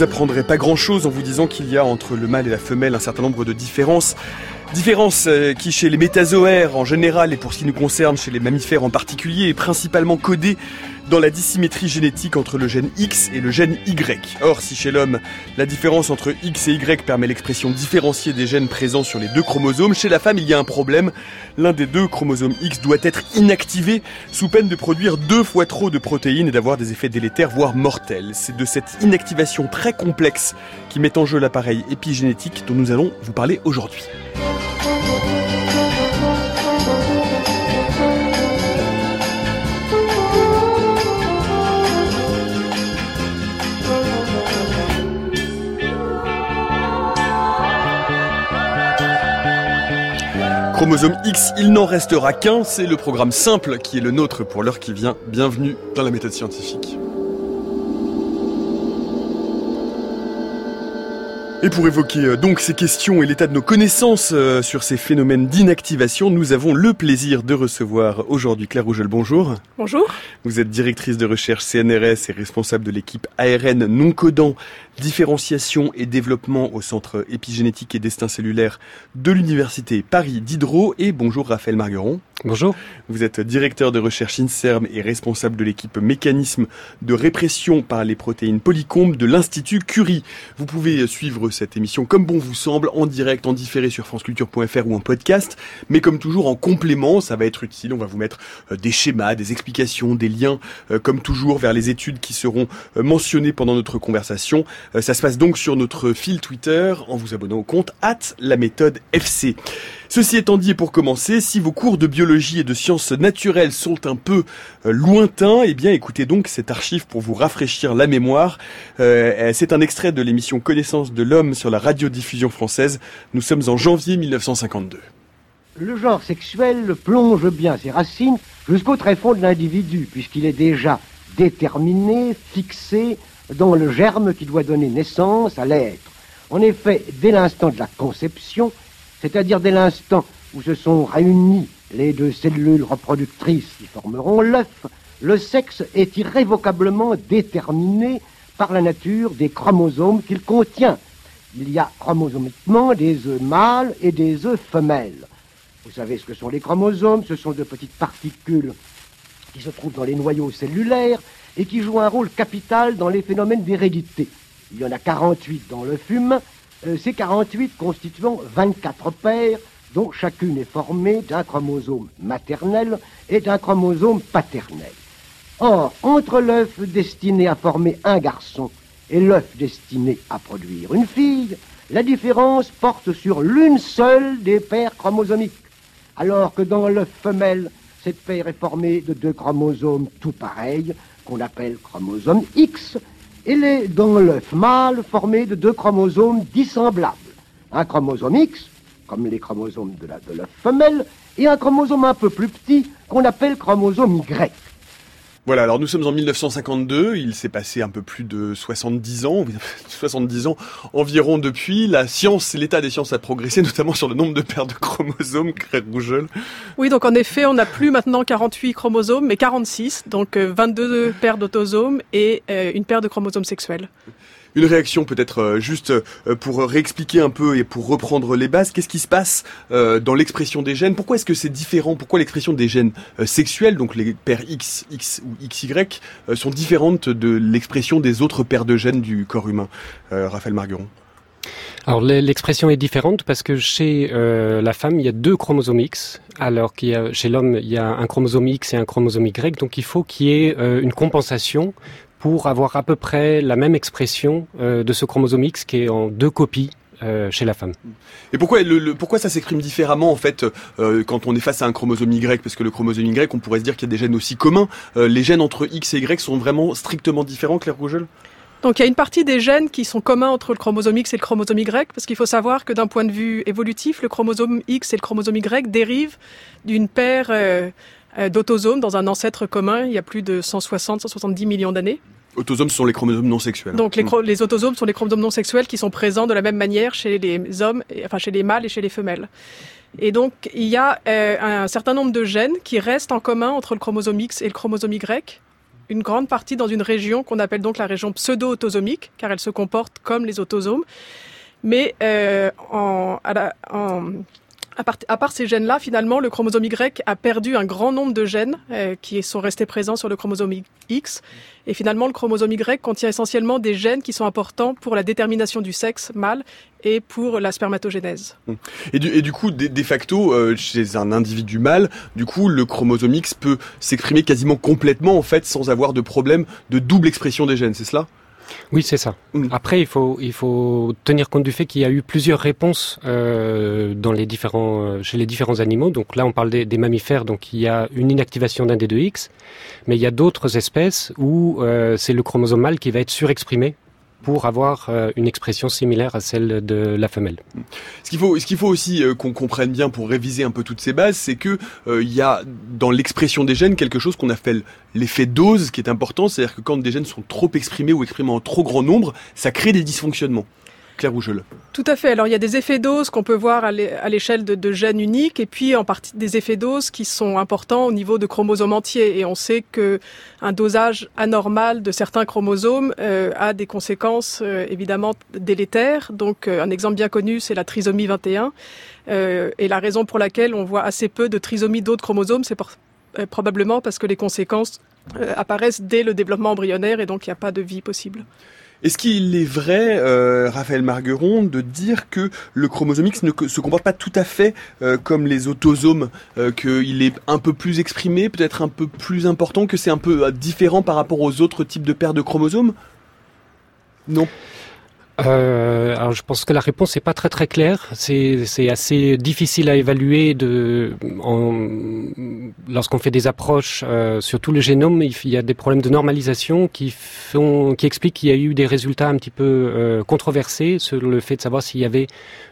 Vous apprendrai pas grand-chose en vous disant qu'il y a entre le mâle et la femelle un certain nombre de différences. Différences euh, qui, chez les métazoaires en général et pour ce qui nous concerne, chez les mammifères en particulier, est principalement codée dans la dissymétrie génétique entre le gène X et le gène Y. Or, si chez l'homme, la différence entre X et Y permet l'expression différenciée des gènes présents sur les deux chromosomes, chez la femme, il y a un problème. L'un des deux chromosomes X doit être inactivé sous peine de produire deux fois trop de protéines et d'avoir des effets délétères, voire mortels. C'est de cette inactivation très complexe qui met en jeu l'appareil épigénétique dont nous allons vous parler aujourd'hui. Chromosome X, il n'en restera qu'un, c'est le programme simple qui est le nôtre pour l'heure qui vient. Bienvenue dans la méthode scientifique. Et pour évoquer euh, donc ces questions et l'état de nos connaissances euh, sur ces phénomènes d'inactivation, nous avons le plaisir de recevoir aujourd'hui Claire Rougel. Bonjour. Bonjour. Vous êtes directrice de recherche CNRS et responsable de l'équipe ARN non codant, différenciation et développement au centre épigénétique et destin cellulaire de l'université Paris Diderot. Et bonjour Raphaël Margueron. Bonjour. Vous êtes directeur de recherche INSERM et responsable de l'équipe mécanisme de répression par les protéines polycombes de l'Institut Curie. Vous pouvez suivre cette émission comme bon vous semble, en direct, en différé sur franceculture.fr ou en podcast, mais comme toujours en complément, ça va être utile. On va vous mettre euh, des schémas, des explications, des liens, euh, comme toujours, vers les études qui seront euh, mentionnées pendant notre conversation. Ça se passe donc sur notre fil Twitter en vous abonnant au compte at la méthode FC. Ceci étant dit, pour commencer, si vos cours de biologie et de sciences naturelles sont un peu euh, lointains, eh bien écoutez donc cet archive pour vous rafraîchir la mémoire. Euh, c'est un extrait de l'émission Connaissance de l'homme sur la radiodiffusion française. Nous sommes en janvier 1952. Le genre sexuel plonge bien ses racines jusqu'au tréfonds de l'individu, puisqu'il est déjà déterminé, fixé dans le germe qui doit donner naissance à l'être. En effet, dès l'instant de la conception, c'est-à-dire dès l'instant où se sont réunies les deux cellules reproductrices qui formeront l'œuf, le sexe est irrévocablement déterminé par la nature des chromosomes qu'il contient. Il y a chromosomiquement des œufs mâles et des œufs femelles. Vous savez ce que sont les chromosomes Ce sont de petites particules qui se trouvent dans les noyaux cellulaires et qui jouent un rôle capital dans les phénomènes d'hérédité. Il y en a 48 dans le fume euh, ces 48 constituant 24 paires dont chacune est formée d'un chromosome maternel et d'un chromosome paternel. Or, entre l'œuf destiné à former un garçon et l'œuf destiné à produire une fille, la différence porte sur l'une seule des paires chromosomiques, alors que dans l'œuf femelle, cette paire est formée de deux chromosomes tout pareils, qu'on appelle chromosomes X, il est dans l'œuf mâle formé de deux chromosomes dissemblables. Un chromosome X, comme les chromosomes de l'œuf femelle, et un chromosome un peu plus petit qu'on appelle chromosome Y. Voilà, alors nous sommes en 1952, il s'est passé un peu plus de 70 ans, 70 ans environ depuis. La science, l'état des sciences a progressé, notamment sur le nombre de paires de chromosomes, Claire Rougeol. Oui, donc en effet, on n'a plus maintenant 48 chromosomes, mais 46, donc 22 euh, paires d'autosomes et euh, une paire de chromosomes sexuels. Une réaction peut-être euh, juste euh, pour réexpliquer un peu et pour reprendre les bases. Qu'est-ce qui se passe euh, dans l'expression des gènes? Pourquoi est-ce que c'est différent? Pourquoi l'expression des gènes sexuels, donc les paires X, X ou XY, sont différentes de l'expression des autres paires de gènes du corps humain? Raphaël Margueron. Alors l'expression est différente parce que chez la femme il y a deux chromosomes X, alors qu'il y a chez l'homme il y a un chromosome X et un chromosome Y, donc il faut qu'il y ait une compensation pour avoir à peu près la même expression euh, de ce chromosome X qui est en deux copies euh, chez la femme. Et pourquoi, le, pourquoi ça s'exprime différemment en fait euh, quand on est face à un chromosome Y? Parce que le chromosome Y, on pourrait se dire qu'il y a des gènes aussi communs. les gènes entre X et Y sont vraiment strictement différents, Claire Rougel donc il y a une partie des gènes qui sont communs entre le chromosome X et le chromosome Y, parce qu'il faut savoir que d'un point de vue évolutif, le chromosome X et le chromosome Y dérivent d'une paire euh, d'autosomes dans un ancêtre commun il y a plus de 160-170 millions d'années. Autosomes sont les chromosomes non sexuels. Donc les, hmm. les, autosomes sont les chromosomes non sexuels qui sont présents de la même manière chez les hommes, enfin chez les mâles et chez les femelles. Et donc il y a euh, un certain nombre de gènes qui restent en commun entre le chromosome X et le chromosome Y. une grande partie dans une région qu'on appelle donc la région pseudo-autosomique, car elle se comporte comme les autosomes. Mais euh, en, à, la, en, à, part, ces gènes-là, finalement, le chromosome Y a perdu un grand nombre de gènes euh, qui sont restés présents sur le chromosome X. Et finalement, le chromosome Y contient essentiellement des gènes qui sont importants pour la détermination du sexe mâle et pour la spermatogénèse. Et du, coup, de, de facto, euh, chez un individu mâle, du coup, le chromosome X peut s'exprimer quasiment complètement, en fait, sans avoir de problème de double expression des gènes, c'est cela? Oui, c'est ça. Après, il faut, il faut tenir compte du fait qu'il y a eu plusieurs réponses euh, dans les différents, euh, chez les différents animaux. Donc là, on parle des, des mammifères, donc il y a une inactivation d'un des deux X, mais il y a d'autres espèces où euh, c'est le chromosome mâle qui va être surexprimé pour avoir euh, une expression similaire à celle de la femelle. Ce qu'il faut, ce qu'il faut aussi euh, qu'on comprenne bien pour réviser un peu toutes ces bases, c'est que euh, il y a dans l'expression des gènes quelque chose qu'on appelle l'effet dose, qui est important, c'est-à-dire que quand des gènes sont trop exprimés ou exprimés en trop grand nombre, ça crée des dysfonctionnements. Tout à fait. Alors il y a des effets doses qu'on peut voir à l'échelle de, gènes uniques et puis en partie des effets doses qui sont importants au niveau de chromosomes entiers. Et on sait que un dosage anormal de certains chromosomes euh, a des conséquences euh, évidemment délétères. Donc euh, un exemple bien connu, c'est la trisomie 21. Euh, et la raison pour laquelle on voit assez peu de trisomie d'autres chromosomes, c'est probablement parce que les conséquences apparaissent dès le développement embryonnaire et donc il n'y a pas de vie possible. Est-ce qu'il est vrai, euh, Raphaël Margueron, de dire que le chromosome X ne se comporte pas tout à fait euh, comme les autosomes, euh, qu'il est un peu plus exprimé, peut-être un peu plus important, que c'est un peu différent par rapport aux autres types de paires de chromosomes? Non euh, alors je pense que la réponse n'est pas très très claire. C'est assez difficile à évaluer de, en, lorsqu'on fait des approches euh, sur tout le génome. Il y a des problèmes de normalisation qui font, qui expliquent qu'il y a eu des résultats un petit peu euh, controversés sur le fait de savoir s'il y avait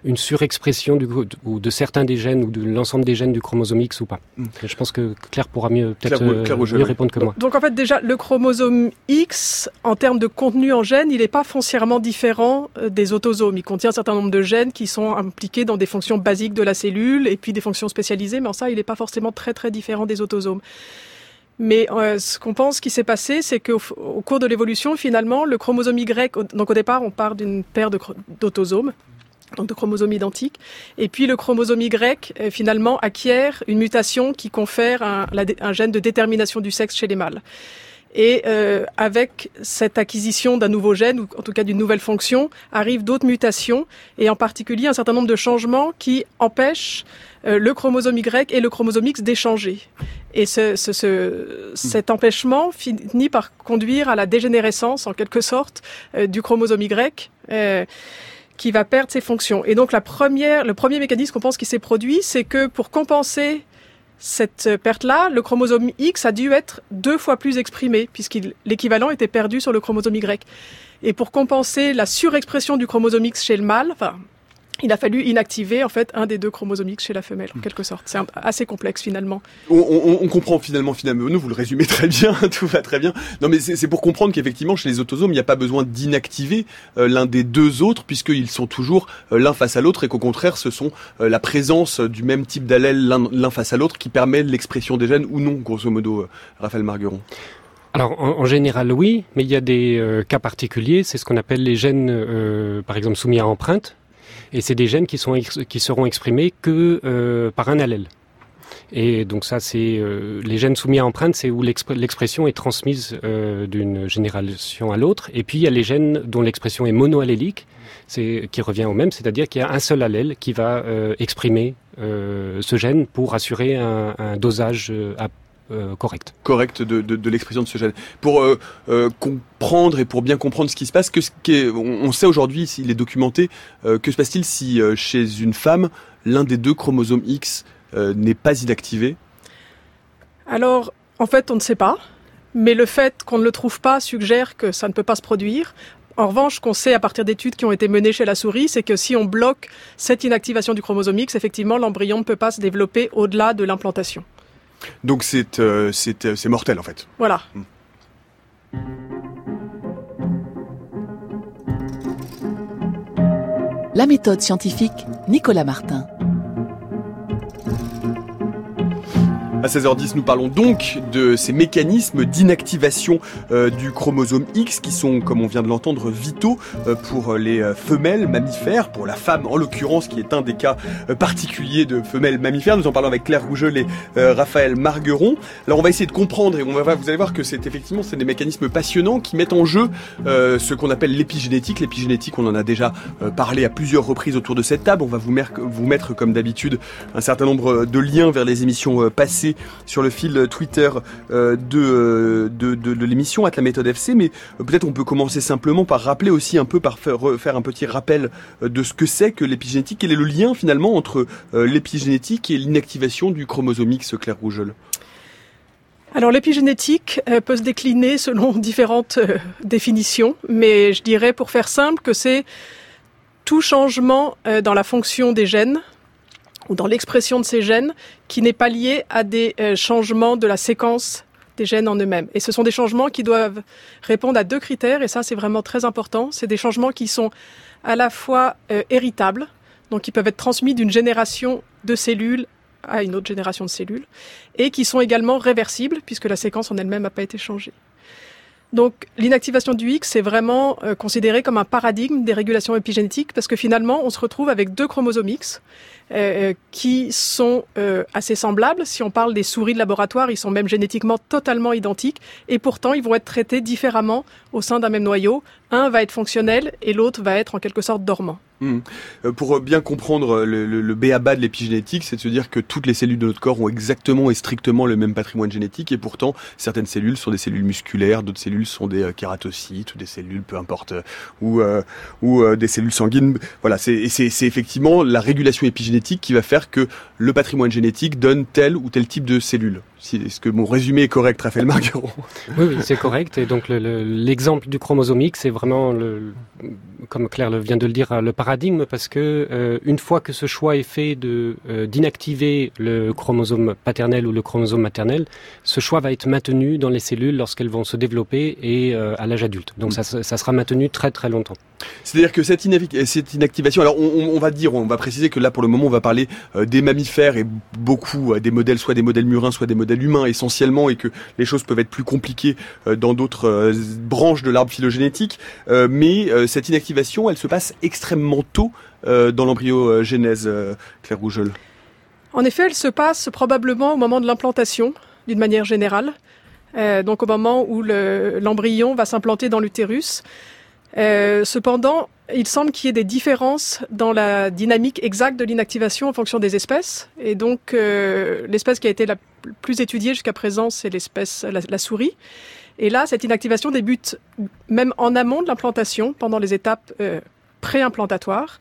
une surexpression du, ou de certains des gènes ou de l'ensemble des gènes du chromosome X ou pas. Mm. Je pense que Claire pourra mieux peut-être mieux répondre que moi. Donc en fait déjà le chromosome X en termes de contenu en gènes, il n'est pas foncièrement différent des autosomes. Il contient un certain nombre de gènes qui sont impliqués dans des fonctions basiques de la cellule et puis des fonctions spécialisées, mais en ça, il n'est pas forcément très très différent des autosomes. Mais euh, ce qu'on pense qui s'est passé, c'est qu'au au cours de l'évolution, finalement, le chromosome Y, donc au départ, on part d'une paire d'autosomes, donc de chromosomes identiques, et puis le chromosome Y, euh, finalement, acquiert une mutation qui confère un gène de détermination du sexe chez les mâles. Et euh, avec cette acquisition d'un nouveau gène, ou en tout cas d'une nouvelle fonction, arrivent d'autres mutations, et en particulier un certain nombre de changements qui empêchent euh, le chromosome Y et le chromosome X d'échanger. Et ce, ce, ce, cet empêchement finit par conduire à la dégénérescence, en quelque sorte, euh, du chromosome Y. Euh, qui va perdre ses fonctions. Et donc la première, le premier mécanisme qu'on pense qui s'est produit, c'est que pour compenser cette perte-là, le chromosome X a dû être deux fois plus exprimé, puisque l'équivalent était perdu sur le chromosome Y. Et pour compenser la surexpression du chromosome X chez le mâle, enfin, il a fallu inactiver en fait un des deux chromosomes X chez la femelle, en quelque sorte. C'est assez complexe finalement. On, on, on, comprend finalement, finalement, vous le résumez très bien, tout va très bien. Non mais c'est pour comprendre qu'effectivement chez les autosomes, il n'y a pas besoin d'inactiver euh, l'un des deux autres puisqu'ils sont toujours euh, l'un face à l'autre et qu'au contraire ce sont euh, la présence du même type d'allèle l'un face à l'autre qui permet l'expression des gènes ou non, grosso modo, euh, Raphaël Margueron. Alors en, en, général oui, mais il y a des euh, cas particuliers, c'est ce qu'on appelle les gènes euh, par exemple soumis à empreinte, et c'est des gènes qui, sont qui seront exprimés que euh, par un allèle. Et donc ça, c'est euh, les gènes soumis à empreinte, c'est où l'expression est transmise euh, d'une génération à l'autre. Et puis il y a les gènes dont l'expression est monoallélique, c'est qui revient au même, c'est-à-dire qu'il y a un seul allèle qui va exprimer ce gène pour assurer un, un dosage euh, correct. Correct de, de, de l'expression de ce gène. Pour euh, euh, comprendre et pour bien comprendre ce qui se passe, que ce qui est, on, on sait aujourd'hui, s'il est documenté, euh, que se passe-t-il si euh, chez une femme, l'un des deux chromosomes X euh, n'est pas inactivé? Alors, en fait, on ne sait pas. Mais le fait qu'on ne le trouve pas suggère que ça ne peut pas se produire. En revanche, ce qu'on sait à partir d'études qui ont été menées chez la souris, c'est que si on bloque cette inactivation du chromosome X, effectivement, l'embryon ne peut pas se développer au-delà de l'implantation. Donc c'est euh, c'est mortel en fait. Voilà. Hmm. La méthode scientifique, Nicolas Martin. À 16h10, nous parlons donc de ces mécanismes d'inactivation euh, du chromosome X qui sont, comme on vient de l'entendre, vitaux euh, pour les euh, femelles mammifères, pour la femme en l'occurrence, qui est un des cas particuliers de femelles mammifères. Nous en parlons avec Claire Rougeol et Raphaël Margueron. Alors on va essayer de comprendre et on va, vous allez voir que c'est effectivement c'est des mécanismes passionnants qui mettent en jeu ce qu'on appelle l'épigénétique. L'épigénétique, on en a déjà parlé à plusieurs reprises autour de cette table. On va vous mettre comme d'habitude un certain nombre de liens vers les émissions passées sur le fil Twitter euh, euh, de, l'émission at la méthode FC, mais euh, peut-être on peut commencer simplement par rappeler aussi un peu, par faire, faire un petit rappel de ce que c'est que l'épigénétique. Quel est le lien finalement entre l'épigénétique et l'inactivation du chromosome X, Claire Rougeol alors l'épigénétique peut se décliner selon différentes définitions, mais je dirais pour faire simple que c'est tout changement dans la fonction des gènes, ou dans l'expression de ces gènes qui n'est pas lié à des euh, changements de la séquence des gènes en eux-mêmes. Et ce sont des changements qui doivent répondre à deux critères, et ça c'est vraiment très important. C'est des changements qui sont à la fois euh, héritables, donc qui peuvent être transmis d'une génération de cellules à une autre génération de cellules, et qui sont également réversibles, puisque la séquence en elle-même n'a pas été changée. Donc l'inactivation du X est vraiment euh, considéré comme un paradigme des régulations épigénétiques parce que finalement on se retrouve avec deux chromosomes X euh, euh, qui sont assez semblables. Si on parle des souris de laboratoire, ils sont même génétiquement totalement identiques et pourtant ils vont être traités différemment au sein d'un même noyau. Un va être fonctionnel et l'autre va être en quelque sorte dormant. Hmm. Euh, pour bien comprendre le, le, le béaba de l'épigénétique, c'est de se dire que toutes les cellules de notre corps ont exactement et strictement le même patrimoine génétique, et pourtant certaines cellules sont des cellules musculaires, d'autres cellules sont des euh, kératocytes ou des cellules, peu importe, euh, ou ou des cellules sanguines. Voilà, c'est effectivement la régulation épigénétique qui va faire que le patrimoine génétique donne tel ou tel type de cellules. Est-ce que mon résumé est correct, Raphaël Margueron Oui, oui c'est correct. Et donc l'exemple du chromosome X, c'est vraiment, le, comme Claire vient de le dire, le paradigme, parce que euh, une fois que ce choix est fait de euh, d'inactiver le chromosome paternel ou le chromosome maternel, ce choix va être maintenu dans les cellules lorsqu'elles vont se développer et euh, à l'âge adulte. Donc ça, ça sera maintenu très très longtemps. C'est-à-dire que cette, cette, inactivation, alors on, on, va dire, on va préciser que là pour le moment on va parler des mammifères et beaucoup des modèles, soit des modèles murins, soit des modèles l'humain essentiellement et que les choses peuvent être plus compliquées euh, dans d'autres euh, branches de l'arbre phylogénétique. Euh, mais cette inactivation, elle se passe extrêmement tôt dans l'embryogenèse, Claire Rougeol. En effet, elle se passe probablement au moment de l'implantation, d'une manière générale. donc au moment où l'embryon va s'implanter dans l'utérus. Cependant, il semble qu'il y ait des différences dans la dynamique exacte de l'inactivation en fonction des espèces. Et donc, euh, l'espèce qui a été la plus étudiée jusqu'à présent, c'est l'espèce la, souris. Et là, cette inactivation débute même en amont de l'implantation, pendant les étapes euh, pré-implantatoires.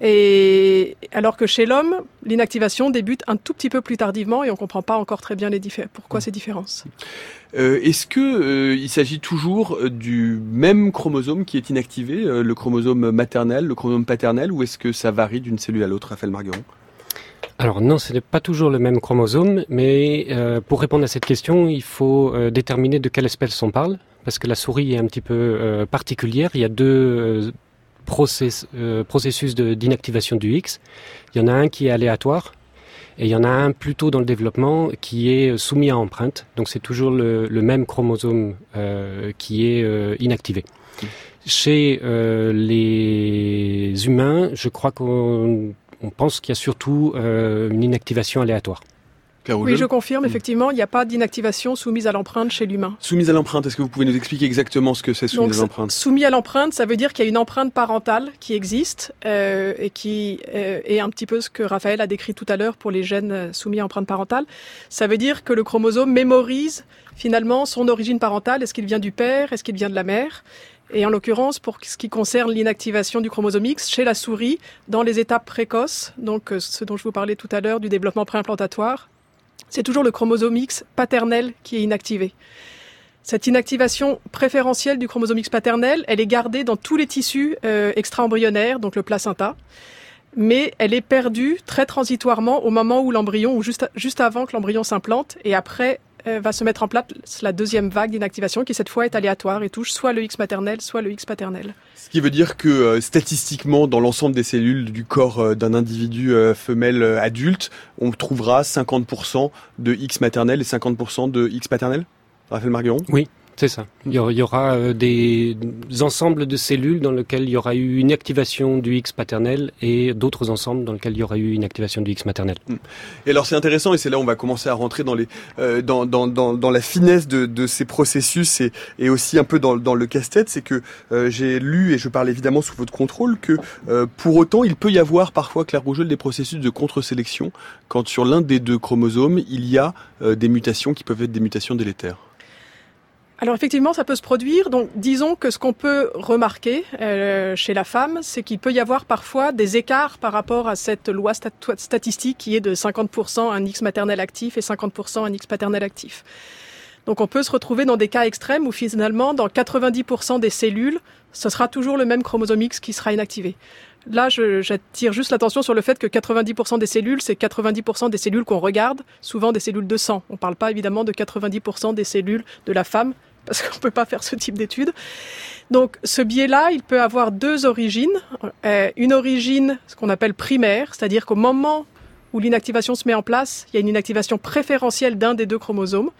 Et alors que chez l'homme, l'inactivation débute un tout petit peu plus tardivement et on ne comprend pas encore très bien les pourquoi ces différences. Euh, Est-ce que euh, il s'agit toujours euh, du même chromosome qui est inactivé, euh, le chromosome maternel, le chromosome paternel, ou est-ce que ça varie d'une cellule à l'autre, Raphaël Margueron? Alors non, ce n'est pas toujours le même chromosome, mais euh, pour répondre à cette question, il faut euh, déterminer de quelle espèce on parle, parce que la souris est un petit peu euh, particulière. Il y a deux process, euh, processus d'inactivation du X. Il y en a un qui est aléatoire et il y en a un plutôt dans le développement qui est soumis à empreinte. Donc c'est toujours le, le, même chromosome euh, qui est euh, inactivé. Chez euh, les humains, je crois qu'on pense qu'il y a surtout euh, une inactivation aléatoire. Oui, je confirme, effectivement, il n'y a pas d'inactivation soumise à l'empreinte chez l'humain. Soumise à l'empreinte, est-ce que vous pouvez nous expliquer exactement ce que c'est soumise à l'empreinte Soumis à l'empreinte, ça veut dire qu'il y a une empreinte parentale qui existe euh, et qui euh, est un petit peu ce que Raphaël a décrit tout à l'heure pour les gènes euh, soumis à empreinte parentale. Ça veut dire que le chromosome mémorise finalement son origine parentale. Est-ce qu'il vient du père? Est-ce qu'il vient de la mère? Et en l'occurrence, pour ce qui concerne l'inactivation du chromosome X chez la souris, dans les étapes précoces, donc euh, ce dont je vous parlais tout à l'heure du développement préimplantatoire, c'est toujours le chromosome X paternel qui est inactivé. Cette inactivation préférentielle du chromosome X paternel, elle est gardée dans tous les tissus euh, extra-embryonnaires, donc le placenta, mais elle est perdue très transitoirement au moment où l'embryon, ou juste, avant que l'embryon s'implante, et après va se mettre en place la deuxième vague d'inactivation qui cette fois est aléatoire et touche soit le X maternel, soit le X paternel. Ce qui veut dire que euh, statistiquement, dans l'ensemble des cellules du corps euh, d'un individu femelle adulte, on trouvera 50% de X maternel et 50% de X paternel? Raphaël Margueron? Oui, c'est ça. Il y aura euh, des ensembles de cellules dans lesquels il y aura eu une activation du X paternel et d'autres ensembles dans lesquels il y aura eu une activation du X maternel. Hmm. Et alors c'est intéressant et c'est là où on va commencer à rentrer dans les euh, dans, dans, dans, dans, la finesse de, de ces processus et, et aussi un peu dans, dans le casse-tête, c'est que euh, j'ai lu et je parle évidemment sous votre contrôle que pour autant il peut y avoir parfois Claire Rougeol des processus de contre-sélection quand sur l'un des deux chromosomes il y a des mutations qui peuvent être des mutations délétères. Alors effectivement, ça peut se produire. Donc disons que ce qu'on peut remarquer euh, chez la femme, c'est qu'il peut y avoir parfois des écarts par rapport à cette loi statistique qui est de 50% un X maternel actif et 50% un X paternel actif. Donc on peut se retrouver dans des cas extrêmes où finalement, dans 90% des cellules, ce sera toujours le même chromosome X qui sera inactivé. Là, j'attire juste l'attention sur le fait que 90% des cellules, c'est 90% des cellules qu'on regarde, souvent des cellules de sang. On ne parle pas évidemment de 90% des cellules de la femme, parce qu'on ne peut pas faire ce type d'étude. Donc ce biais-là, il peut avoir deux origines. Euh, une origine, ce qu'on appelle primaire, c'est-à-dire qu'au moment où l'inactivation se met en place, il y a une inactivation préférentielle d'un des deux chromosomes,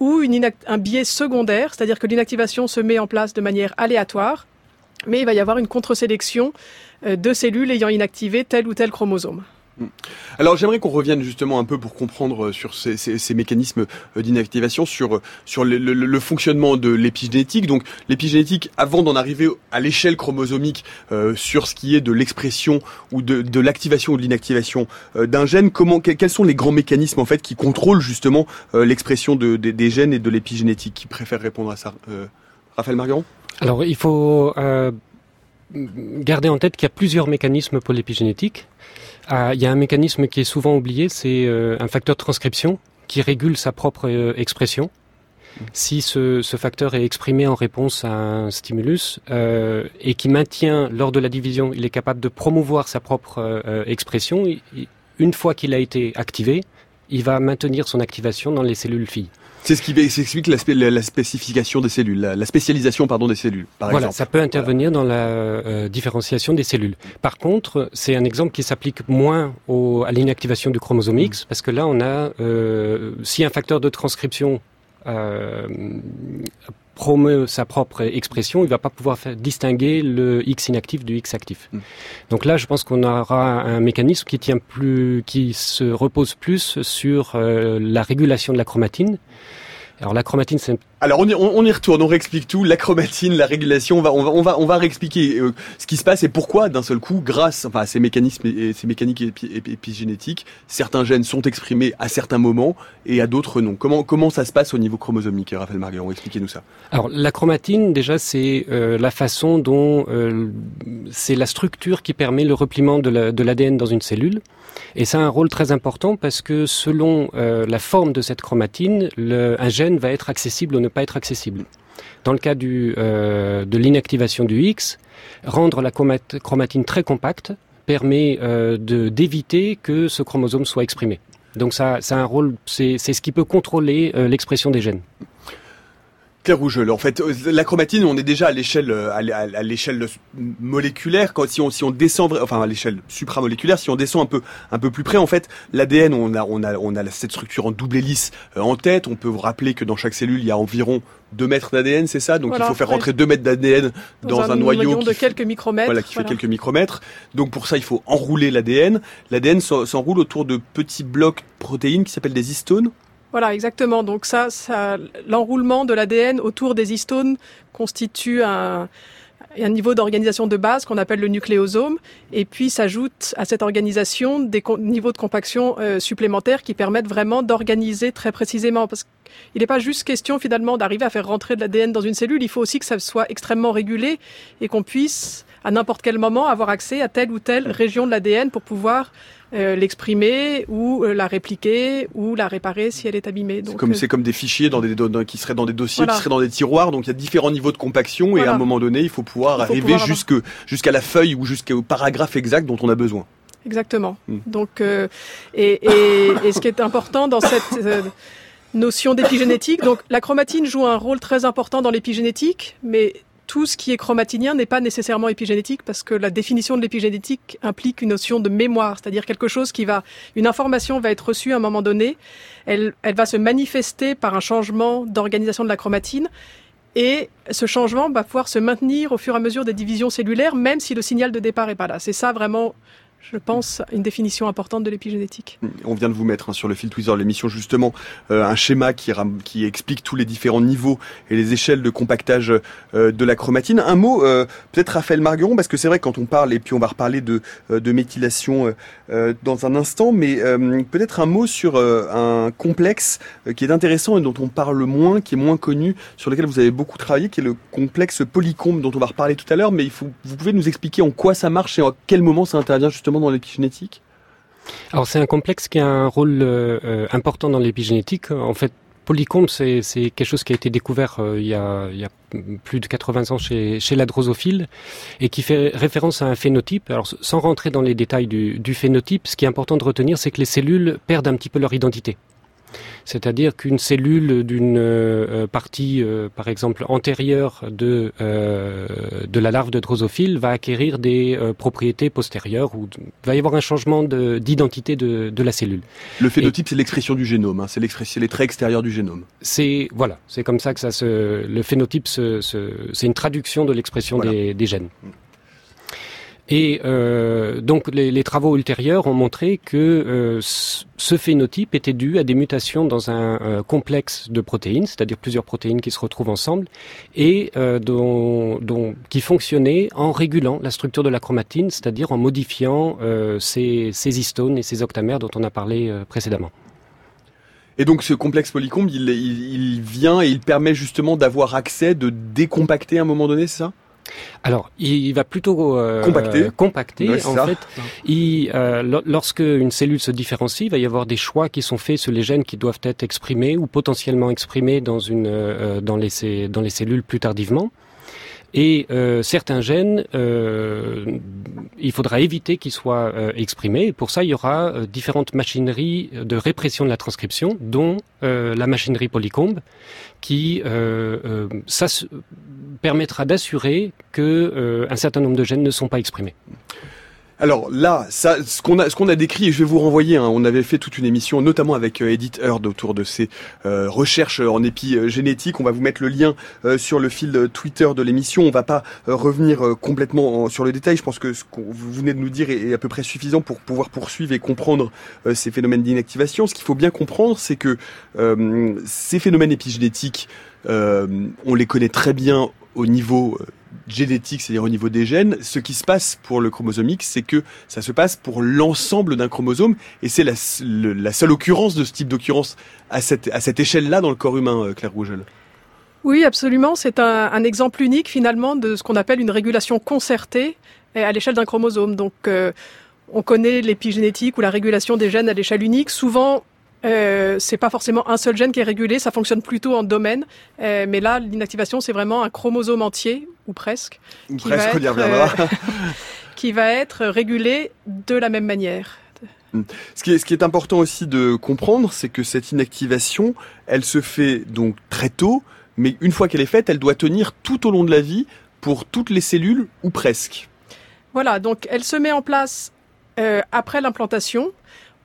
ou une un biais secondaire, c'est-à-dire que l'inactivation se met en place de manière aléatoire, mais il va y avoir une contre-sélection euh, de cellules ayant inactivé tel ou tel chromosome. Hmm. Alors j'aimerais qu'on revienne justement un peu pour comprendre euh, sur ces, mécanismes euh, d'inactivation, sur sur le, fonctionnement de l'épigénétique. Donc l'épigénétique, avant d'en arriver à l'échelle chromosomique sur ce qui est de l'expression ou de, de l'activation ou de l'inactivation d'un gène, comment quels sont les grands mécanismes en fait qui contrôlent justement l'expression de, des gènes et de l'épigénétique? Qui préfère répondre à ça Raphaël Margueron Alors il faut garder en tête qu'il y a plusieurs mécanismes pour l'épigénétique. Ah, il y a un mécanisme qui est souvent oublié, c'est euh, un facteur de transcription qui régule sa propre euh, expression. Si ce, facteur est exprimé en réponse à un stimulus euh, et qui maintient lors de la division, il est capable de promouvoir sa propre expression. Une fois qu'il a été activé, il va maintenir son activation dans les cellules filles. C'est ce qui explique la, la, spécification des cellules, la, spécialisation pardon des cellules. Par voilà, ça peut intervenir dans la euh, différenciation des cellules. Par contre, c'est un exemple qui s'applique moins au, à l'inactivation du chromosome X, parce que là, on a euh, si un facteur de transcription euh, promeut sa propre expression, il va pas pouvoir faire distinguer le X inactif du X actif. Mm. Donc là, je pense qu'on aura un mécanisme qui tient plus, qui se repose plus sur euh, la régulation de la chromatine alors la chromatine, c'est alors on y, on, y, retourne, on réexplique tout, la chromatine, la régulation, on va on va on va, on va réexpliquer euh, ce qui se passe et pourquoi d'un seul coup, grâce enfin à ces mécanismes et ces mécaniques épigénétiques, certains gènes sont exprimés à certains moments et à d'autres non. Comment comment ça se passe au niveau chromosomique, Raphaël Marguerite? Expliquez-nous ça. Alors la chromatine, déjà, c'est euh, la façon dont euh, c'est la structure qui permet le repliement de l'ADN dans une cellule. Et ça a un rôle très important parce que selon euh, la forme de cette chromatine, un gène va être accessible ou ne pas être accessible. Dans le cas euh, de l'inactivation du X, rendre la chromatine très compacte permet euh, d'éviter que ce chromosome soit exprimé. Donc ça, ça a un rôle, c'est ce qui peut contrôler l'expression des gènes. Claire en fait, la chromatine, on est déjà à l'échelle euh, à l'échelle moléculaire. Quand si on si on descend, enfin à l'échelle supramoléculaire, si on descend un peu un peu plus près, en fait, l'ADN, on a on a on a cette structure en double hélice euh, en tête. On peut vous rappeler que dans chaque cellule, il y a environ 2 mètres d'ADN, c'est ça? Donc il faut faire rentrer 2 mètres d'ADN dans, un, noyau de quelques micromètres. Voilà, qui fait quelques micromètres. Donc pour ça, il faut enrouler l'ADN. L'ADN s'enroule autour de petits blocs protéines qui s'appellent des histones. Voilà, exactement. Donc ça, ça l'enroulement de l'ADN autour des histones constitue un, un niveau d'organisation de base qu'on appelle le nucléosome, et puis s'ajoute à cette organisation des niveaux de compaction euh, supplémentaires qui permettent vraiment d'organiser très précisément. Parce qu'il n'est pas juste question finalement d'arriver à faire rentrer de l'ADN dans une cellule, il faut aussi que ça soit extrêmement régulé et qu'on puisse à n'importe quel moment avoir accès à telle ou telle région de l'ADN pour pouvoir euh, l'exprimer ou euh, la répliquer ou la réparer si elle est abîmée. C'est comme, euh, comme des fichiers dans des, qui seraient dans des dossiers, qui seraient dans des tiroirs. Donc il y a différents niveaux de compaction et à un moment donné, il faut pouvoir arriver jusque jusqu'à la feuille ou jusqu'au paragraphe exact dont on a besoin. Exactement. Hmm. Donc et, et, et, ce qui est important dans cette notion d'épigénétique. Donc la chromatine joue un rôle très important dans l'épigénétique, mais tout ce qui est chromatinien n'est pas nécessairement épigénétique parce que la définition de l'épigénétique implique une notion de mémoire, c'est-à-dire quelque chose qui va, une information va être reçue à un moment donné, elle, va se manifester par un changement d'organisation de la chromatine et ce changement va pouvoir se maintenir au fur et à mesure des divisions cellulaires, même si le signal de départ est pas là. C'est ça vraiment je pense, une définition importante de l'épigénétique. On vient de vous mettre hein, sur le fil Twitter l'émission justement euh, un schéma qui, explique tous les différents niveaux et les échelles de compactage euh, de la chromatine. Un mot, euh, peut-être Raphaël Margueron, parce que c'est vrai quand on parle, et puis on va reparler de, de méthylation dans un instant, mais peut-être un mot sur un complexe qui est intéressant et dont on parle moins, qui est moins connu, sur lequel vous avez beaucoup travaillé, qui est le complexe polycombe dont on va reparler tout à l'heure, mais vous pouvez nous expliquer en quoi ça marche et à quel moment ça intervient justement dans l'épigénétique Alors c'est un complexe qui a un rôle euh, euh, important dans l'épigénétique. En fait, polycombe, c'est quelque chose qui a été découvert euh, il, y a, plus de 80 ans chez, chez la drosophile et qui fait référence à un phénotype. Alors, sans rentrer dans les détails du, du phénotype, ce qui est important de retenir, c'est que les cellules perdent un petit peu leur identité. C'est-à-dire qu'une cellule d'une euh, partie, euh, par exemple, antérieure de, euh, de la larve de drosophile va acquérir des propriétés postérieures ou va y avoir un changement d'identité de, de, la cellule. Le phénotype, c'est l'expression du génome, hein, c'est les traits extérieurs du génome. C'est voilà, c'est comme ça que ça se. Le phénotype, c'est une traduction de l'expression voilà. des, des gènes. Et euh, donc les, les, travaux ultérieurs ont montré que euh, ce phénotype était dû à des mutations dans un euh, complexe de protéines, c'est-à-dire plusieurs protéines qui se retrouvent ensemble et euh, dont, dont, qui fonctionnaient en régulant la structure de la chromatine, c'est-à-dire en modifiant euh, ces, ces, histones et ces octamères dont on a parlé précédemment. Et donc ce complexe polycombe, il, il, il vient et il permet justement d'avoir accès, de décompacter à un moment donné, c'est ça? Alors, il va plutôt euh, compacter. compacter. en ça. fait, il, euh, lorsque une cellule se différencie, il va y avoir des choix qui sont faits sur les gènes qui doivent être exprimés ou potentiellement exprimés dans une euh, dans les dans les cellules plus tardivement. Et euh, certains gènes, euh, il faudra éviter qu'ils soient euh, exprimés. Et pour ça, il y aura euh, différentes machineries de répression de la transcription, dont euh, la machinerie polycombe, qui ça permettra d'assurer que un certain nombre de gènes ne sont pas exprimés. Alors là, ça, ce qu'on a, ce qu'on a décrit, et je vais vous renvoyer. Hein, on avait fait toute une émission, notamment avec euh, Edith Heard autour de ces euh, recherches en épigénétique. On va vous mettre le lien euh, sur le fil Twitter de l'émission. On va pas euh, revenir euh, complètement en, sur le détail. Je pense que ce que vous venez de nous dire est, est, à peu près suffisant pour pouvoir poursuivre et comprendre euh, ces phénomènes d'inactivation. Ce qu'il faut bien comprendre, c'est que ces phénomènes épigénétiques, on les connaît très bien au niveau génétique, c'est-à-dire au niveau des gènes, ce qui se passe pour le chromosome X, c'est que ça se passe pour l'ensemble d'un chromosome, et c'est la, seule occurrence de ce type d'occurrence à cette, à cette échelle-là dans le corps humain, euh, Claire Rougel. Oui, absolument. C'est un, un, exemple unique finalement de ce qu'on appelle une régulation concertée à l'échelle d'un chromosome. Donc, euh, on connaît l'épigénétique ou la régulation des gènes à l'échelle unique. Souvent, euh, c'est pas forcément un seul gène qui est régulé, ça fonctionne plutôt en domaine. Euh, mais là, l'inactivation, c'est vraiment un chromosome entier, ou presque, qui, presque, va être, euh, qui va être régulé de la même manière. Hmm. Ce qui, est, ce qui est important aussi de comprendre, c'est que cette inactivation, elle se fait donc très tôt, mais une fois qu'elle est faite, elle doit tenir tout au long de la vie pour toutes les cellules ou presque. Voilà, donc elle se met en place euh, après l'implantation.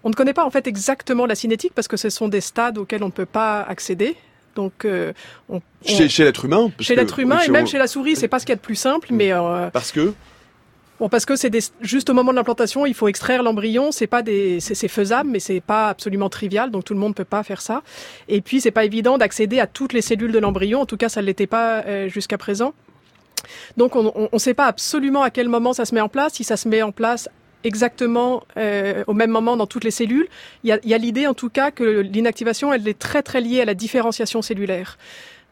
On ne connaît pas en fait exactement la cinétique parce que ce sont des stades auxquels on ne peut pas accéder. Donc, euh, on, chez, chez l'être humain, chez l'être humain et même on... chez la souris, c'est pas ce qu'il y a de plus simple, mais euh, parce que Bon, parce que c'est des... juste au moment de l'implantation, il faut extraire l'embryon. C'est pas des, c'est faisable, mais c'est pas absolument trivial. Donc tout le monde peut pas faire ça. Et puis c'est pas évident d'accéder à toutes les cellules de l'embryon. En tout cas, ça l'était pas euh, jusqu'à présent. Donc on ne sait pas absolument à quel moment ça se met en place. Si ça se met en place exactement euh, au même moment dans toutes les cellules. Il y a, l'idée en tout cas que l'inactivation, elle est très très liée à la différenciation cellulaire.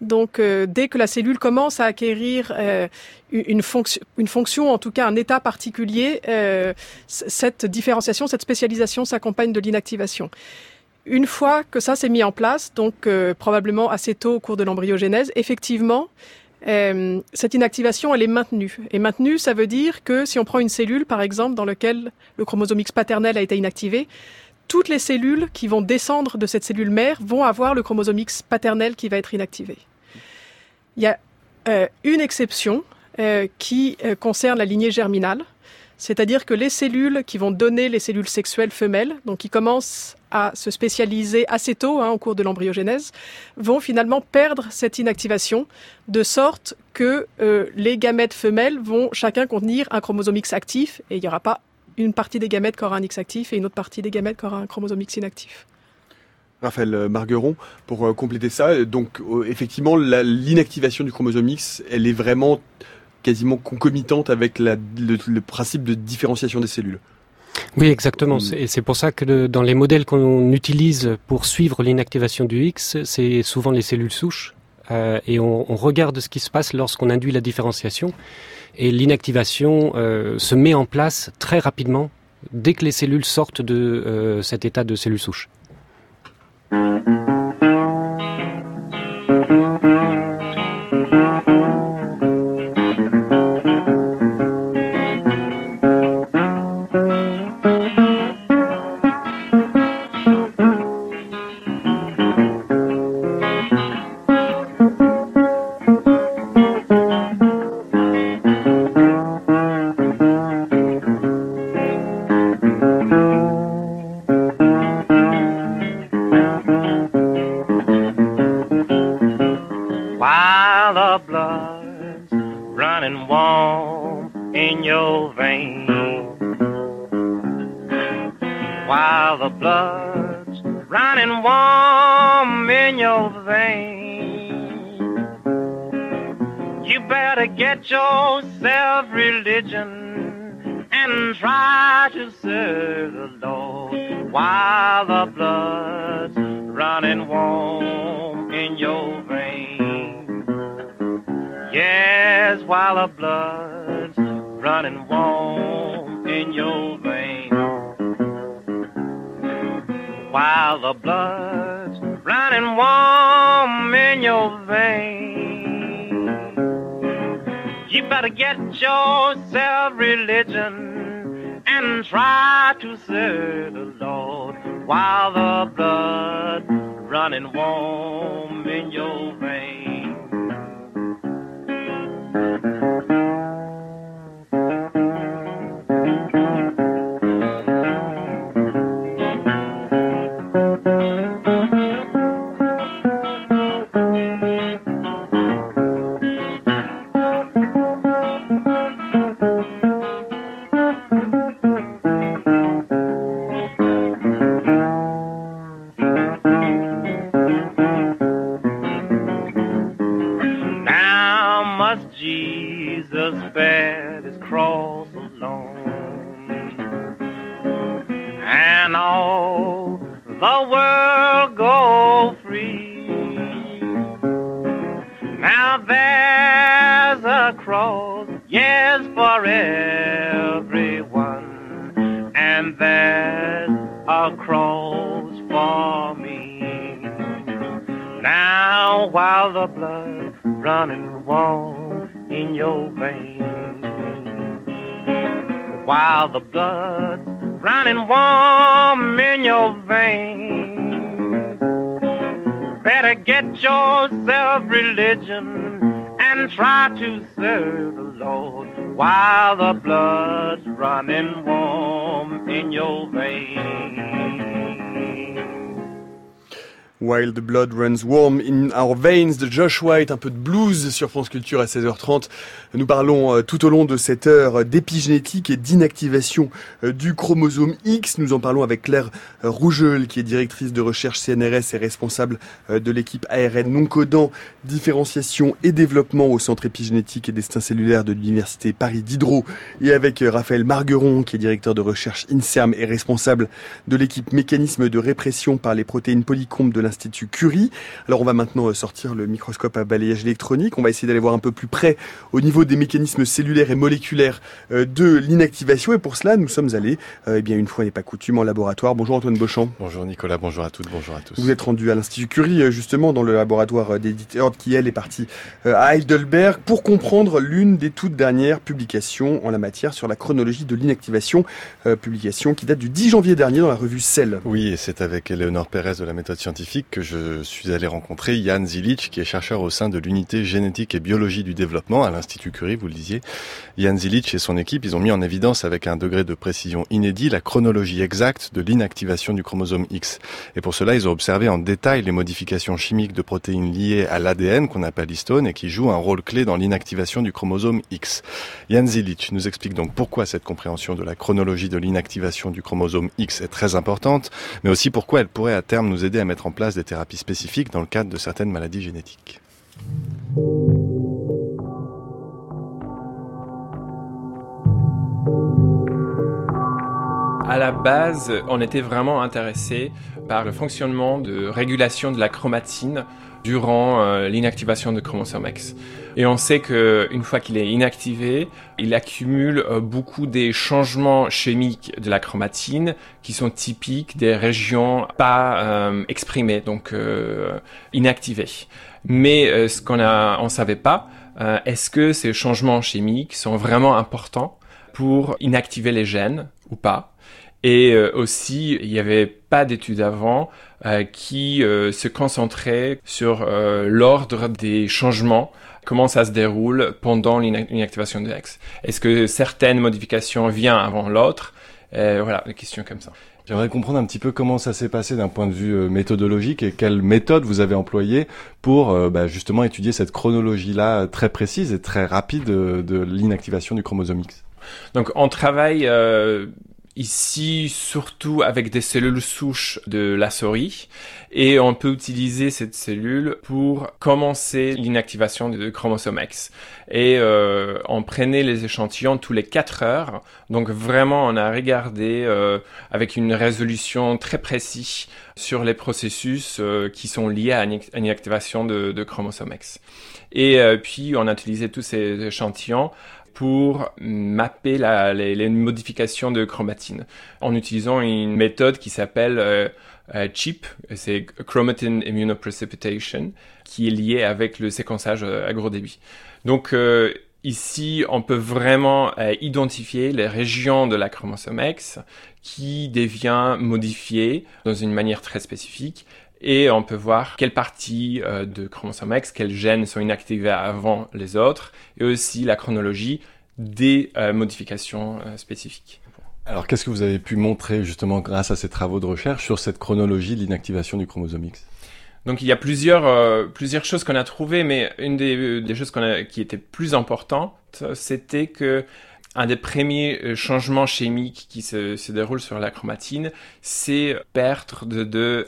Donc, euh, dès que la cellule commence à acquérir euh, une, fonction, une fonction, en tout cas un état particulier, euh, cette différenciation, cette spécialisation s'accompagne de l'inactivation. Une fois que ça s'est mis en place, donc euh, probablement assez tôt au cours de l'embryogénèse, effectivement, euh, cette inactivation, elle est maintenue. Et maintenue, ça veut dire que si on prend une cellule, par exemple, dans laquelle le chromosome X paternel a été inactivé, toutes les cellules qui vont descendre de cette cellule mère vont avoir le chromosome X paternel qui va être inactivé. Il y a euh, une exception euh, qui concerne la lignée germinale, c'est-à-dire que les cellules qui vont donner les cellules sexuelles femelles, donc qui commencent à se spécialiser assez tôt hein, au cours de l'embryogénèse, vont finalement perdre cette inactivation, de sorte que les gamètes femelles vont chacun contenir un chromosome X actif et il n'y aura pas une partie des gamètes qui aura un X actif et une autre partie des gamètes qui aura un chromosome X inactif. Raphaël euh, Margueron, pour euh, compléter ça, donc euh, effectivement, l'inactivation du chromosome X, elle est vraiment quasiment concomitante avec le, principe de différenciation des cellules. Oui, exactement. Et c'est pour ça que dans les modèles qu'on utilise pour suivre l'inactivation du X, c'est souvent les cellules souches. et on, on, regarde ce qui se passe lorsqu'on induit la différenciation. Et l'inactivation se met en place très rapidement dès que les cellules sortent de cet état de and warm in your veins. You better get yourself religion and try to serve the Lord while the blood running warm in your veins. how the blood's running warm in your veins. Better get yourself religion and try to serve the Lord while the blood's running warm in your veins. Runs Warm in Our Veins de Josh White, un peu de blues sur France Culture à 16h30. Nous parlons euh, tout au long de cette heure d'épigénétique et d'inactivation euh, du chromosome X. Nous en parlons avec Claire euh, Rougeul, qui est directrice de recherche CNRS et responsable de l'équipe ARN non codant, différenciation et développement au centre épigénétique et destin cellulaire de l'université Paris Diderot, et avec Raphaël Margueron, qui est directeur de recherche INSERM et responsable de l'équipe mécanisme de répression par les protéines polycombes de l'Institut Curie. Alors on va maintenant sortir le microscope à balayage électronique. On va essayer d'aller voir un peu plus près au niveau des mécanismes cellulaires et moléculaires de l'inactivation. Et pour cela, nous sommes allés, eh bien une fois n'est pas coutume, en laboratoire. Bonjour Antoine Beauchamp. Bonjour Nicolas, bonjour à toutes, bonjour à tous. Vous êtes rendu à l'Institut Curie, justement, dans le laboratoire d'éditeurs qui, elle, est partie à Heidelberg pour comprendre l'une des toutes dernières publications en la matière sur la chronologie de l'inactivation, publication qui date du 10 janvier dernier dans la revue Cell. Oui, et c'est avec Eleonore Pérez de la méthode scientifique que je suis allé rencontrer Jan Zilic, qui est chercheur au sein de l'unité génétique et biologie du développement à l'Institut Curie, vous le disiez. Jan Zilic et son équipe, ils ont mis en évidence avec un degré de précision inédit la chronologie exacte de l'inactivation du chromosome X. Et pour cela, ils ont observé en détail les modifications chimiques de protéines liées à l'ADN qu'on appelle histone et qui jouent un rôle clé dans l'inactivation du chromosome X. Jan Zilic nous explique donc pourquoi cette compréhension de la chronologie de l'inactivation du chromosome X est très importante, mais aussi pourquoi elle pourrait à terme nous aider à mettre en place des thérapies spécifiques dans le cadre de certaines maladies génétiques. À la base, on était vraiment intéressé par le fonctionnement de régulation de la chromatine durant euh, l'inactivation de chromosome X. Et on sait qu'une fois qu'il est inactivé, il accumule euh, beaucoup des changements chimiques de la chromatine qui sont typiques des régions pas euh, exprimées, donc inactivées. Mais ce qu'on a, on savait pas, est-ce que ces changements chimiques sont vraiment importants pour inactiver les gènes ou pas? Et aussi, il n'y avait pas d'études avant euh, qui euh, se concentrait sur euh, l'ordre des changements, comment ça se déroule pendant l'inactivation de X. Est-ce que certaines modifications viennent avant l'autre? Voilà, des questions comme ça. J'aimerais comprendre un petit peu comment ça s'est passé d'un point de vue méthodologique et quelle méthode vous avez employée pour bah, justement étudier cette chronologie-là très précise et très rapide de l'inactivation du chromosome X. Donc on travaille euh, ici surtout avec des cellules souches de la souris et on peut utiliser cette cellule pour commencer l'inactivation du chromosome X. Et euh, on prenait les échantillons tous les 4 heures. Donc vraiment, on a regardé euh, avec une résolution très précise sur les processus euh, qui sont liés à l'inactivation de, de chromosome X. Et euh, puis, on a utilisé tous ces échantillons pour mapper les, modifications de chromatine en utilisant une méthode qui s'appelle euh, euh, CHIP, c'est Chromatin Immunoprecipitation, qui est liée avec le séquençage à gros débit. Donc euh, ici, on peut vraiment identifier les régions de la chromosome X qui devient modifiée dans une manière très spécifique et on peut voir quelle partie euh, de chromosome X, quels gènes sont inactivés avant les autres, et aussi la chronologie des euh, modifications euh, spécifiques. Alors qu'est-ce que vous avez pu montrer justement grâce à ces travaux de recherche sur cette chronologie de l'inactivation du chromosome X? Donc il y a plusieurs plusieurs choses qu'on a trouvées, mais une des, des choses qu'on a, qui était plus importante, c'était que un des premiers euh, changements chimiques qui se, se déroulent sur la chromatine, c'est perdre de, de,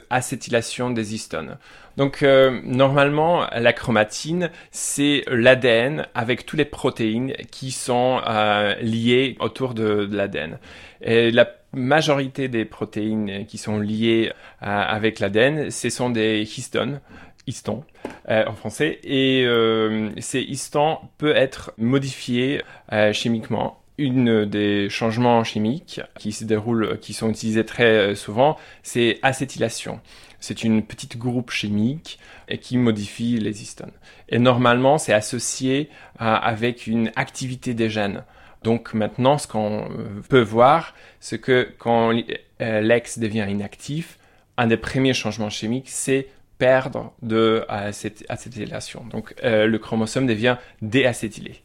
des histones. Donc euh, normalement, la chromatine, c'est l'ADN avec toutes les protéines qui sont euh, liées autour de, de l'ADN. Et la majorité des protéines qui sont liées avec l'ADN, ce sont des histones histon euh, en français et euh, ces histons peut être modifiés euh, chimiquement une des changements chimiques qui se déroulent, qui sont utilisés très souvent, c'est acétylation. C'est une petite groupe chimique qui modifie les histones. Et normalement, c'est associé avec une activité des gènes. Donc maintenant, ce qu'on peut voir, c'est que quand l'ex devient inactif, un des premiers changements chimiques, c'est perdre de cette acétylation. Donc euh, le chromosome devient déacétylé.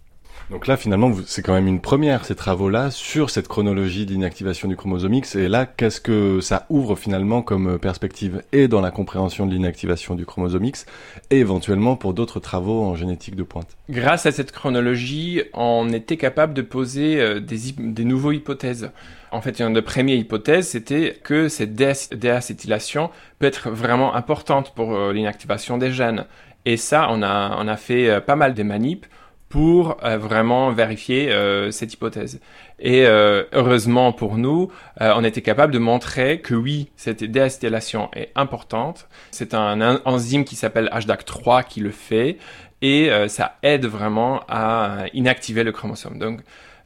Donc là, finalement, c'est quand même une première, ces travaux-là, sur cette chronologie d'inactivation du chromosome X. Et là, qu'est-ce que ça ouvre finalement comme perspective et dans la compréhension de l'inactivation du chromosome X et éventuellement pour d'autres travaux en génétique de pointe Grâce à cette chronologie, on était capable de poser euh, des, des nouveaux hypothèses. En fait, une des premières hypothèses, c'était que cette déacétylation peut être vraiment importante pour euh, l'inactivation des gènes. Et ça, on a, on a fait euh, pas mal de manips pour euh, vraiment vérifier euh, cette hypothèse. Et euh, heureusement pour nous, on était capable de montrer que oui, cette déacétylation est importante. C'est un, enzyme qui s'appelle HDAC3 qui le fait et ça aide vraiment à inactiver le chromosome. Donc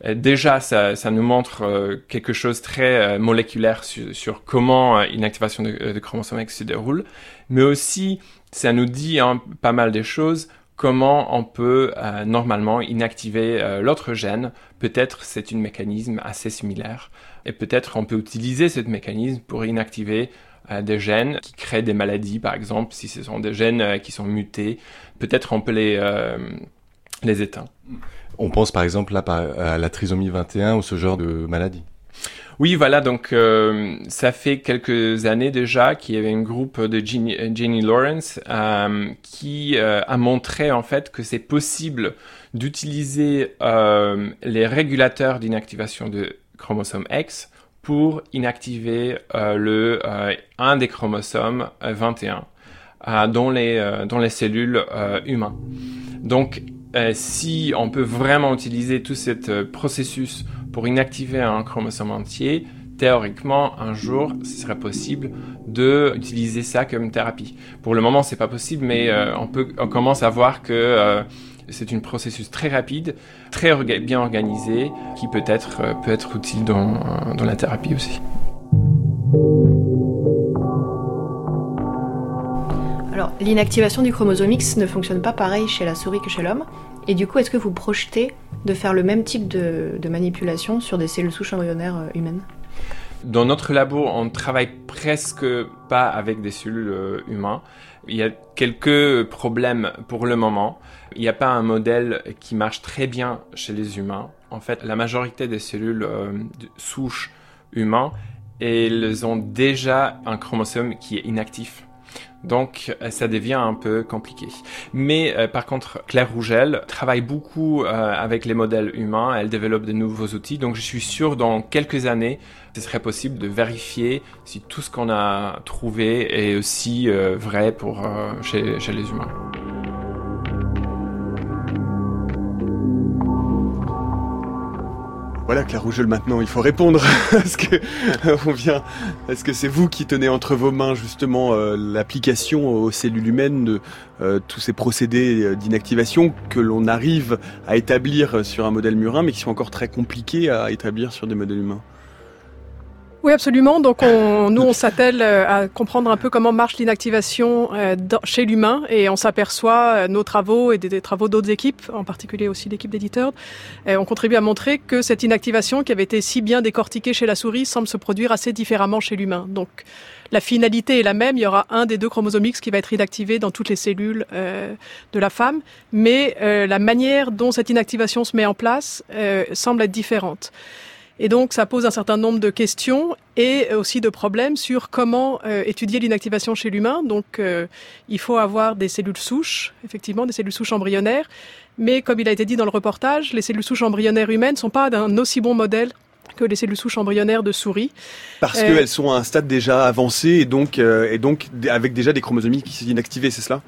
déjà, ça, ça, nous montre quelque chose très moléculaire sur, sur comment l'inactivation de, de chromosome X se déroule, mais aussi ça nous dit hein, pas mal des choses comment on peut euh, normalement inactiver euh, l'autre gène. Peut-être c'est un mécanisme assez similaire. Et peut-être on peut utiliser ce mécanisme pour inactiver euh, des gènes qui créent des maladies, par exemple, si ce sont des gènes qui sont mutés. Peut-être on peut les, les éteindre. On pense par exemple là à la trisomie 21 ou ce genre de maladie. Oui, voilà, donc euh, ça fait quelques années déjà qu'il y avait un groupe de Jenny, Lawrence euh, qui euh, a montré en fait que c'est possible d'utiliser les régulateurs d'inactivation de chromosome X pour inactiver le un des chromosomes 21 dans les dans les cellules humaines. Donc si on peut vraiment utiliser tout ce processus pour inactiver un chromosome entier, théoriquement, un jour, ce serait possible de utiliser ça comme thérapie. Pour le moment, c'est pas possible, mais euh, on commence à voir que euh, c'est un processus très rapide, très bien organisé, qui peut être euh, peut être utile dans, dans la thérapie aussi. Alors, l'inactivation du chromosome X ne fonctionne pas pareil chez la souris que chez l'homme. Et du coup, est-ce que vous projetez de faire le même type de, manipulation sur des cellules souches embryonnaires euh, humaines Dans notre labo, on travaille presque pas avec des cellules euh, humaines. Il y a quelques problèmes pour le moment. Il n'y a pas un modèle qui marche très bien chez les humains. En fait, la majorité des cellules euh, souches humaines, elles ont déjà un chromosome qui est inactif. Donc euh, ça devient un peu compliqué. Mais euh, par contre, Claire Rougel travaille beaucoup euh, avec les modèles humains, elle développe de nouveaux outils, donc je suis sûr dans quelques années, ce serait possible de vérifier si tout ce qu'on a trouvé est aussi vrai chez les humains. Voilà, Claire Rougeul, maintenant, il faut répondre. Est-ce que on Est-ce que c'est vous qui tenez entre vos mains justement euh, l'application aux cellules humaines de euh, tous ces procédés euh, d'inactivation que l'on arrive à établir sur un modèle murin, mais qui sont encore très compliqués à établir sur des modèles humains? Oui, absolument. Donc, on, nous, on s'attelle euh, à comprendre un peu comment marche l'inactivation euh, chez l'humain et on s'aperçoit, euh, nos travaux et des, travaux d'autres équipes, en particulier aussi l'équipe d'éditeurs, on contribue à montrer que cette inactivation qui avait été si bien décortiquée chez la souris semble se produire assez différemment chez l'humain. Donc, la finalité est la même. Il y aura un des deux chromosomes X qui va être inactivé dans toutes les cellules de la femme, mais la manière dont cette inactivation se met en place semble être différente. Et donc, ça pose un certain nombre de questions et aussi de problèmes sur comment euh, étudier l'inactivation chez l'humain. Donc, euh, il faut avoir des cellules souches, effectivement, des cellules souches embryonnaires. Mais comme il a été dit dans le reportage, les cellules souches embryonnaires humaines ne sont pas d'un aussi bon modèle que les cellules souches embryonnaires de souris. Parce euh, qu'elles sont à un stade déjà avancé et donc, et donc avec déjà des chromosomes qui sont inactivés, c'est cela?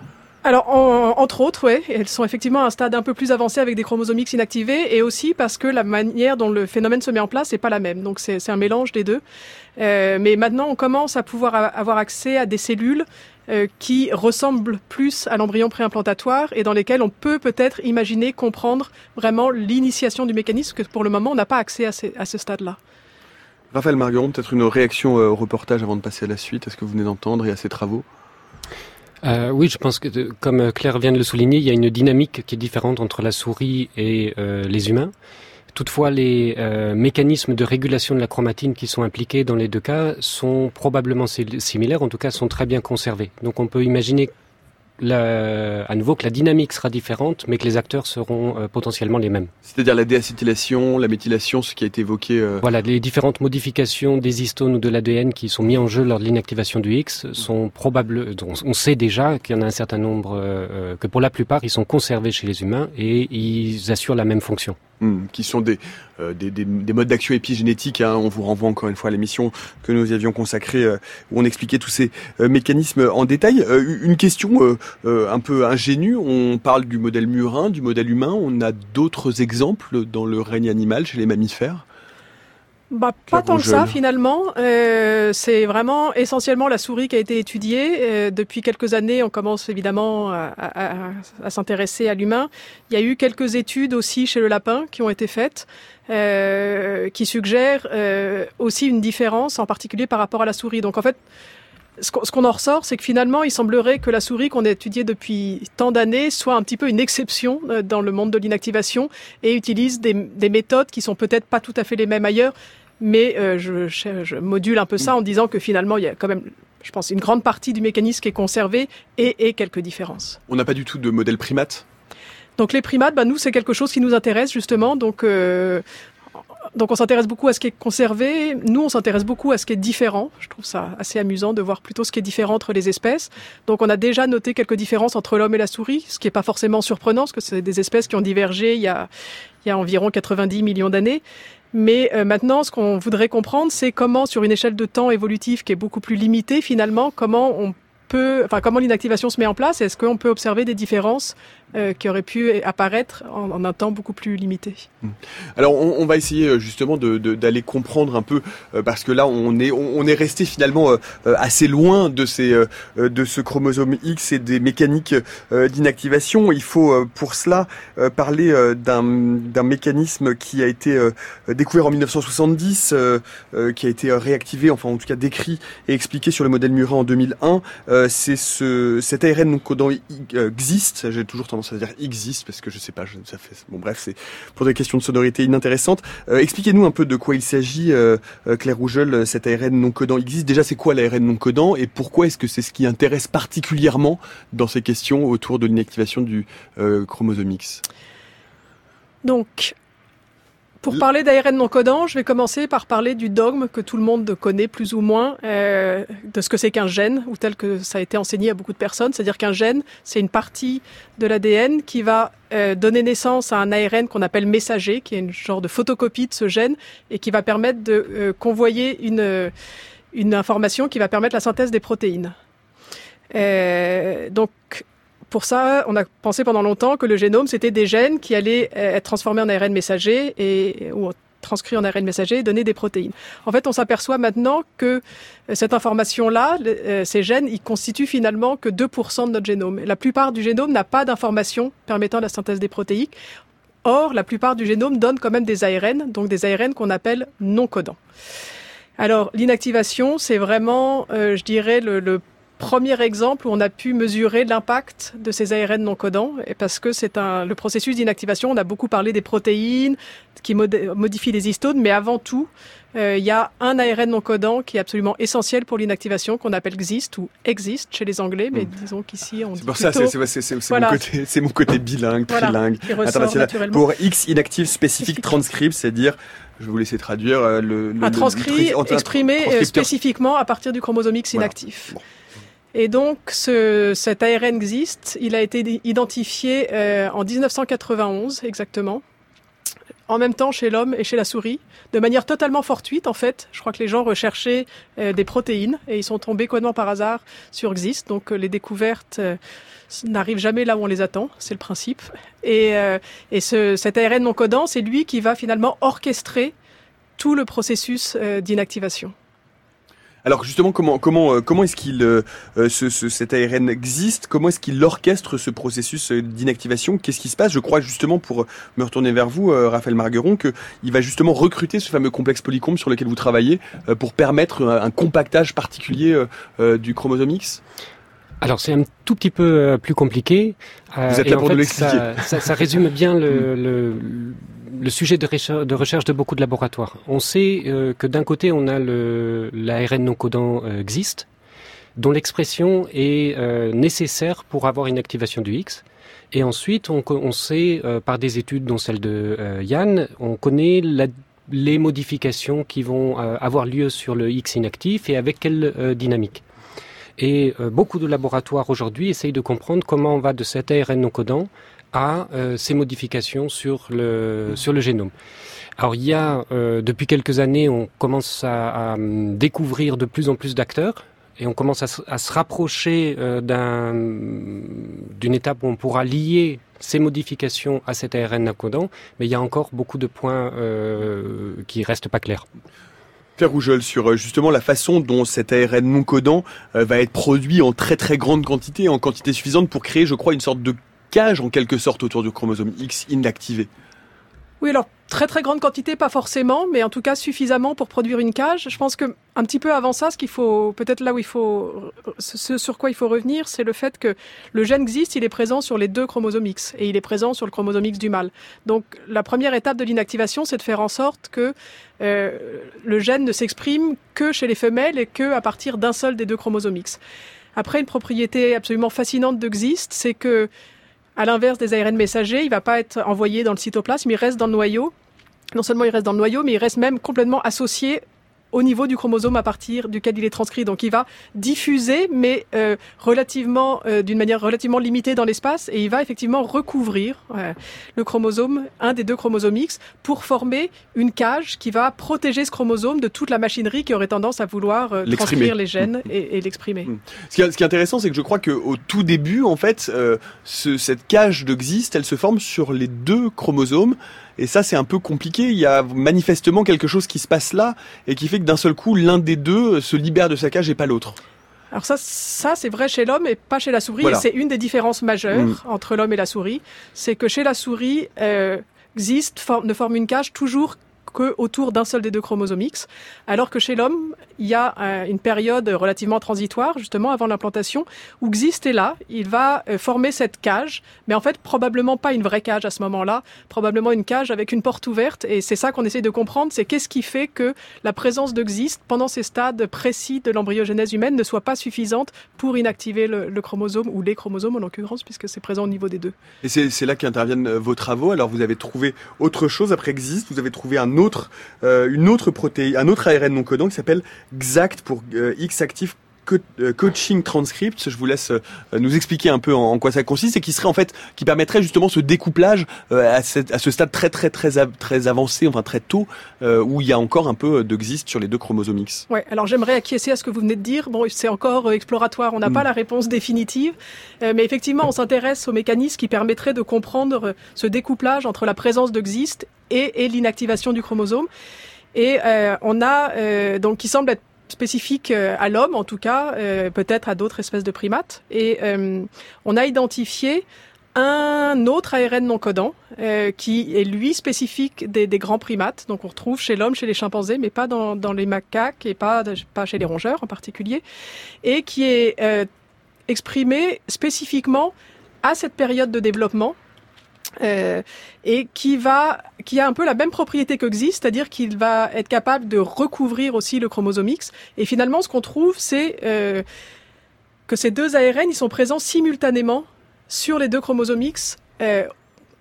Alors, entre autres, ouais, elles sont effectivement à un stade un peu plus avancé avec des chromosomes X inactivés, et aussi parce que la manière dont le phénomène se met en place n'est pas la même. Donc, c'est un mélange des deux. Euh, mais maintenant, on commence à pouvoir avoir accès à des cellules euh, qui ressemblent plus à l'embryon préimplantatoire et dans lesquelles on peut peut-être imaginer comprendre vraiment l'initiation du mécanisme que pour le moment, on n'a pas accès à, à ce stade-là. Raphaël Margueron, peut-être une réaction euh, au reportage avant de passer à la suite, à ce que vous venez d'entendre et à ces travaux? Euh, oui, je pense que, comme Claire vient de le souligner, il y a une dynamique qui est différente entre la souris et euh, les humains. Toutefois, les euh, mécanismes de régulation de la chromatine qui sont impliqués dans les deux cas sont probablement similaires, en tout cas sont très bien conservés. Donc on peut imaginer la, à nouveau que la dynamique sera différente, mais que les acteurs seront euh, potentiellement les mêmes. C'est-à-dire la déacétylation, la méthylation, ce qui a été évoqué. Euh... Voilà, les différentes modifications des histones ou de l'ADN qui sont mis en jeu lors de l'inactivation du X sont probables. On sait déjà qu'il y en a un certain nombre, euh, euh, que pour la plupart, ils sont conservés chez les humains et ils assurent la même fonction. Hmm, qui sont des, euh, des, des, des, modes d'action épigénétiques. Hein. On vous renvoie encore une fois à l'émission que nous avions consacrée euh, où on expliquait tous ces euh, mécanismes en détail. une question un peu ingénu. On parle du modèle murin, du modèle humain. On a d'autres exemples dans le règne animal chez les mammifères bah, pas tant que ça finalement. Euh, c'est vraiment essentiellement la souris qui a été étudiée. Euh, depuis quelques années, on commence évidemment à, à, à s'intéresser à l'humain. Il y a eu quelques études aussi chez le lapin qui ont été faites, euh, qui suggèrent aussi une différence, en particulier par rapport à la souris. Donc en fait, ce qu'on en ressort, c'est que finalement, il semblerait que la souris qu'on a étudiée depuis tant d'années soit un petit peu une exception dans le monde de l'inactivation et utilise des, des méthodes qui sont peut-être pas tout à fait les mêmes ailleurs mais euh, je, je, module un peu ça en disant que finalement, il y a quand même, je pense, une grande partie du mécanisme qui est conservé et, et quelques différences. On n'a pas du tout de modèle primate? Donc les primates, bah, nous, c'est quelque chose qui nous intéresse justement. Donc, euh, donc on s'intéresse beaucoup à ce qui est conservé. Nous, on s'intéresse beaucoup à ce qui est différent. Je trouve ça assez amusant de voir plutôt ce qui est différent entre les espèces. Donc on a déjà noté quelques différences entre l'homme et la souris, ce qui n'est pas forcément surprenant, parce que c'est des espèces qui ont divergé il y a, il y a environ 90 millions d'années. Mais euh, maintenant, ce qu'on voudrait comprendre, c'est comment, sur une échelle de temps évolutive qui est beaucoup plus limitée, finalement, comment on peut, enfin, comment l'inactivation se met en place. Est-ce qu'on peut observer des différences euh, qui auraient pu apparaître en, un temps beaucoup plus limité. Mmh. Alors on, va essayer euh, justement d'aller comprendre un peu euh, parce que là on est resté finalement assez loin de ce chromosome X et des mécaniques d'inactivation. Il faut pour cela parler d'un mécanisme qui a été découvert en 1970, qui a été réactivé, enfin en tout cas décrit et expliqué sur le modèle Murin en 2001. C'est ce cet ARN non codant existe. J'ai toujours tendance à dire existe parce que je sais pas, ça fait bon bref, c'est pour des questions de sonorité inintéressantes. Euh, Expliquez-nous un peu de quoi il s'agit, euh, euh Claire Rougeul, cet ARN non codant existe. Déjà, c'est quoi l'ARN non codant et pourquoi est-ce que c'est ce qui intéresse particulièrement dans ces questions autour de l'inactivation du chromosome X? Donc, pour parler d'ARN non codant, je vais commencer par parler du dogme que tout le monde connaît plus ou moins euh, de ce que c'est qu'un gène, ou tel que ça a été enseigné à beaucoup de personnes. C'est-à-dire qu'un gène, c'est une partie de l'ADN qui va euh, donner naissance à un ARN qu'on appelle messager, qui est une genre de photocopie de ce gène, et qui va permettre de euh, convoyer une, une information qui va permettre la synthèse des protéines. Euh, donc, pour ça, on a pensé pendant longtemps que le génome, c'était des gènes qui allaient euh, être transformés en ARN messager et, ou transcrits en ARN messager et donner des protéines. En fait, on s'aperçoit maintenant que euh, cette information-là, euh, ces gènes, ils constituent finalement que 2% de notre génome. La plupart du génome n'a pas d'informations permettant la synthèse des protéines. Or, la plupart du génome donne quand même des ARN, donc des ARN qu'on appelle non codants. Alors, l'inactivation, c'est vraiment, je dirais, le premier exemple où on a pu mesurer l'impact de ces ARN non codants, et parce que c'est un le processus d'inactivation. On a beaucoup parlé des protéines qui modifient les histones, mais avant tout, euh, il y a un ARN non codant qui est absolument essentiel pour l'inactivation, qu'on appelle XIST ou exist chez les Anglais, mais mmh. disons qu'ici on C'est pour ça, c'est voilà. mon, côté, mon côté bilingue, voilà, trilingue, international. Pour X inactive spécifique transcript, c'est-à-dire je vais vous laisser traduire euh, le, le, un transcrit le, exprimé euh, spécifiquement à partir du chromosome X inactif. Voilà. Bon. Et donc, ce, cet ARN existe. Il a été identifié euh, en 1991 exactement, en même temps chez l'homme et chez la souris, de manière totalement fortuite en fait. Je crois que les gens recherchaient euh, des protéines et ils sont tombés complètement par hasard sur existe. Donc, euh, les découvertes euh, n'arrivent jamais là où on les attend, c'est le principe. Et, euh, et ce, cet ARN non codant, c'est lui qui va finalement orchestrer tout le processus euh, d'inactivation. Alors justement, comment comment euh, comment est-ce qu'il euh, ce, ce, cet ARN existe? Comment est-ce qu'il orchestre ce processus euh, d'inactivation? Qu'est-ce qui se passe? Je crois justement pour me retourner vers vous, euh, Raphaël Margueron, que il va justement recruter ce fameux complexe polycombe sur lequel vous travaillez euh, pour permettre un, un compactage particulier euh, du chromosome X? Alors c'est un tout petit peu euh, plus compliqué. Vous êtes là pour en fait, nous l'expliquer. Ça, ça, ça, résume bien le, le, le sujet de recherche, de beaucoup de laboratoires. On sait euh, que d'un côté on a l'ARN non codant euh, existe, dont l'expression est euh, nécessaire pour avoir une activation du X. Et ensuite, on, sait, euh, par des études dont celle de Yann, on connaît les modifications qui vont avoir lieu sur le X inactif et avec quelle dynamique. Et beaucoup de laboratoires aujourd'hui essayent de comprendre comment on va de cet ARN non codant à euh, ces modifications sur le, sur le génome. Alors il y a, euh, depuis quelques années, on commence à, à découvrir de plus en plus d'acteurs et on commence à, se rapprocher euh, d'une étape où on pourra lier ces modifications à cet ARN codant, mais il y a encore beaucoup de points euh, qui restent pas clairs. Pierre Rougeol, sur justement la façon dont cet ARN non codant va être produit en très très grande quantité, en quantité suffisante pour créer, je crois, une sorte de cage en quelque sorte autour du chromosome X inactivé. Oui, alors très très grande quantité, pas forcément, mais en tout cas suffisamment pour produire une cage. Je pense que un petit peu avant ça, ce qu'il faut, peut-être là où il faut, ce sur quoi il faut revenir, c'est le fait que le gène existe, il est présent sur les deux chromosomes X et il est présent sur le chromosome X du mâle. Donc la première étape de l'inactivation, c'est de faire en sorte que euh, le gène ne s'exprime que chez les femelles et que à partir d'un seul des deux chromosomes X. Après, une propriété absolument fascinante de XIST, c'est que à l'inverse des ARN messagers, il ne va pas être envoyé dans le cytoplasme, il reste dans le noyau. Non seulement il reste dans le noyau, mais il reste même complètement associé au niveau du chromosome à partir duquel il est transcrit. Donc il va diffuser, mais euh, relativement, euh, d'une manière relativement limitée dans l'espace, et il va effectivement recouvrir euh, le chromosome, un des deux chromosomes X, pour former une cage qui va protéger ce chromosome de toute la machinerie qui aurait tendance à vouloir transcrire les gènes mm. et, et l'exprimer. Mm. Ce, qui est, intéressant, c'est que je crois qu'au tout début, en fait, ce, cette cage de XIST, elle se forme sur les deux chromosomes. Et ça, c'est un peu compliqué. Il y a manifestement quelque chose qui se passe là et qui fait que d'un seul coup, l'un des deux se libère de sa cage et pas l'autre. Alors ça, ça c'est vrai chez l'homme et pas chez la souris. c'est une des différences majeures mm. entre l'homme et la souris. C'est que chez la souris, euh, existe, ne forme une cage toujours que autour d'un seul des deux chromosomes X, alors que chez l'homme, il y a euh, une période relativement transitoire, justement avant l'implantation, où existe est là, il va euh, former cette cage, mais en fait probablement pas une vraie cage à ce moment-là, probablement une cage avec une porte ouverte, et c'est ça qu'on essaie de comprendre, c'est qu'est-ce qui fait que la présence de XIST pendant ces stades précis de l'embryogenèse humaine ne soit pas suffisante pour inactiver le, chromosome, ou les chromosomes en l'occurrence, puisque c'est présent au niveau des deux. Et c'est là qu'interviennent euh, vos travaux, alors vous avez trouvé autre chose après XIST, vous avez trouvé un autre, euh, une autre protéine, un autre ARN non codant qui s'appelle XACT pour euh, X euh, coaching transcript. Je vous laisse nous expliquer un peu en, quoi ça consiste et qui serait en fait qui permettrait justement ce découplage à, ce stade très très très très avancé, enfin très tôt, où il y a encore un peu de XIST sur les deux chromosomes X. Ouais. Alors j'aimerais acquiescer à ce que vous venez de dire. Bon, c'est encore exploratoire. On n'a pas mm. la réponse définitive, mais effectivement, on s'intéresse aux mécanismes qui permettraient de comprendre ce découplage entre la présence de XIST et, l'inactivation du chromosome. Et euh, on a euh, donc qui semble être spécifique euh, à l'homme en tout cas, peut-être à d'autres espèces de primates. Et on a identifié un autre ARN non codant qui est lui spécifique des, grands primates. Donc on retrouve chez l'homme, chez les chimpanzés, mais pas dans, les macaques et pas chez les rongeurs en particulier, et qui est exprimé spécifiquement à cette période de développement euh, et qui va, qui a un peu la même propriété que c'est-à-dire qu'il va être capable de recouvrir aussi le chromosome X. Et finalement, ce qu'on trouve, c'est euh, que ces deux ARN, ils sont présents simultanément sur les deux chromosomes X euh,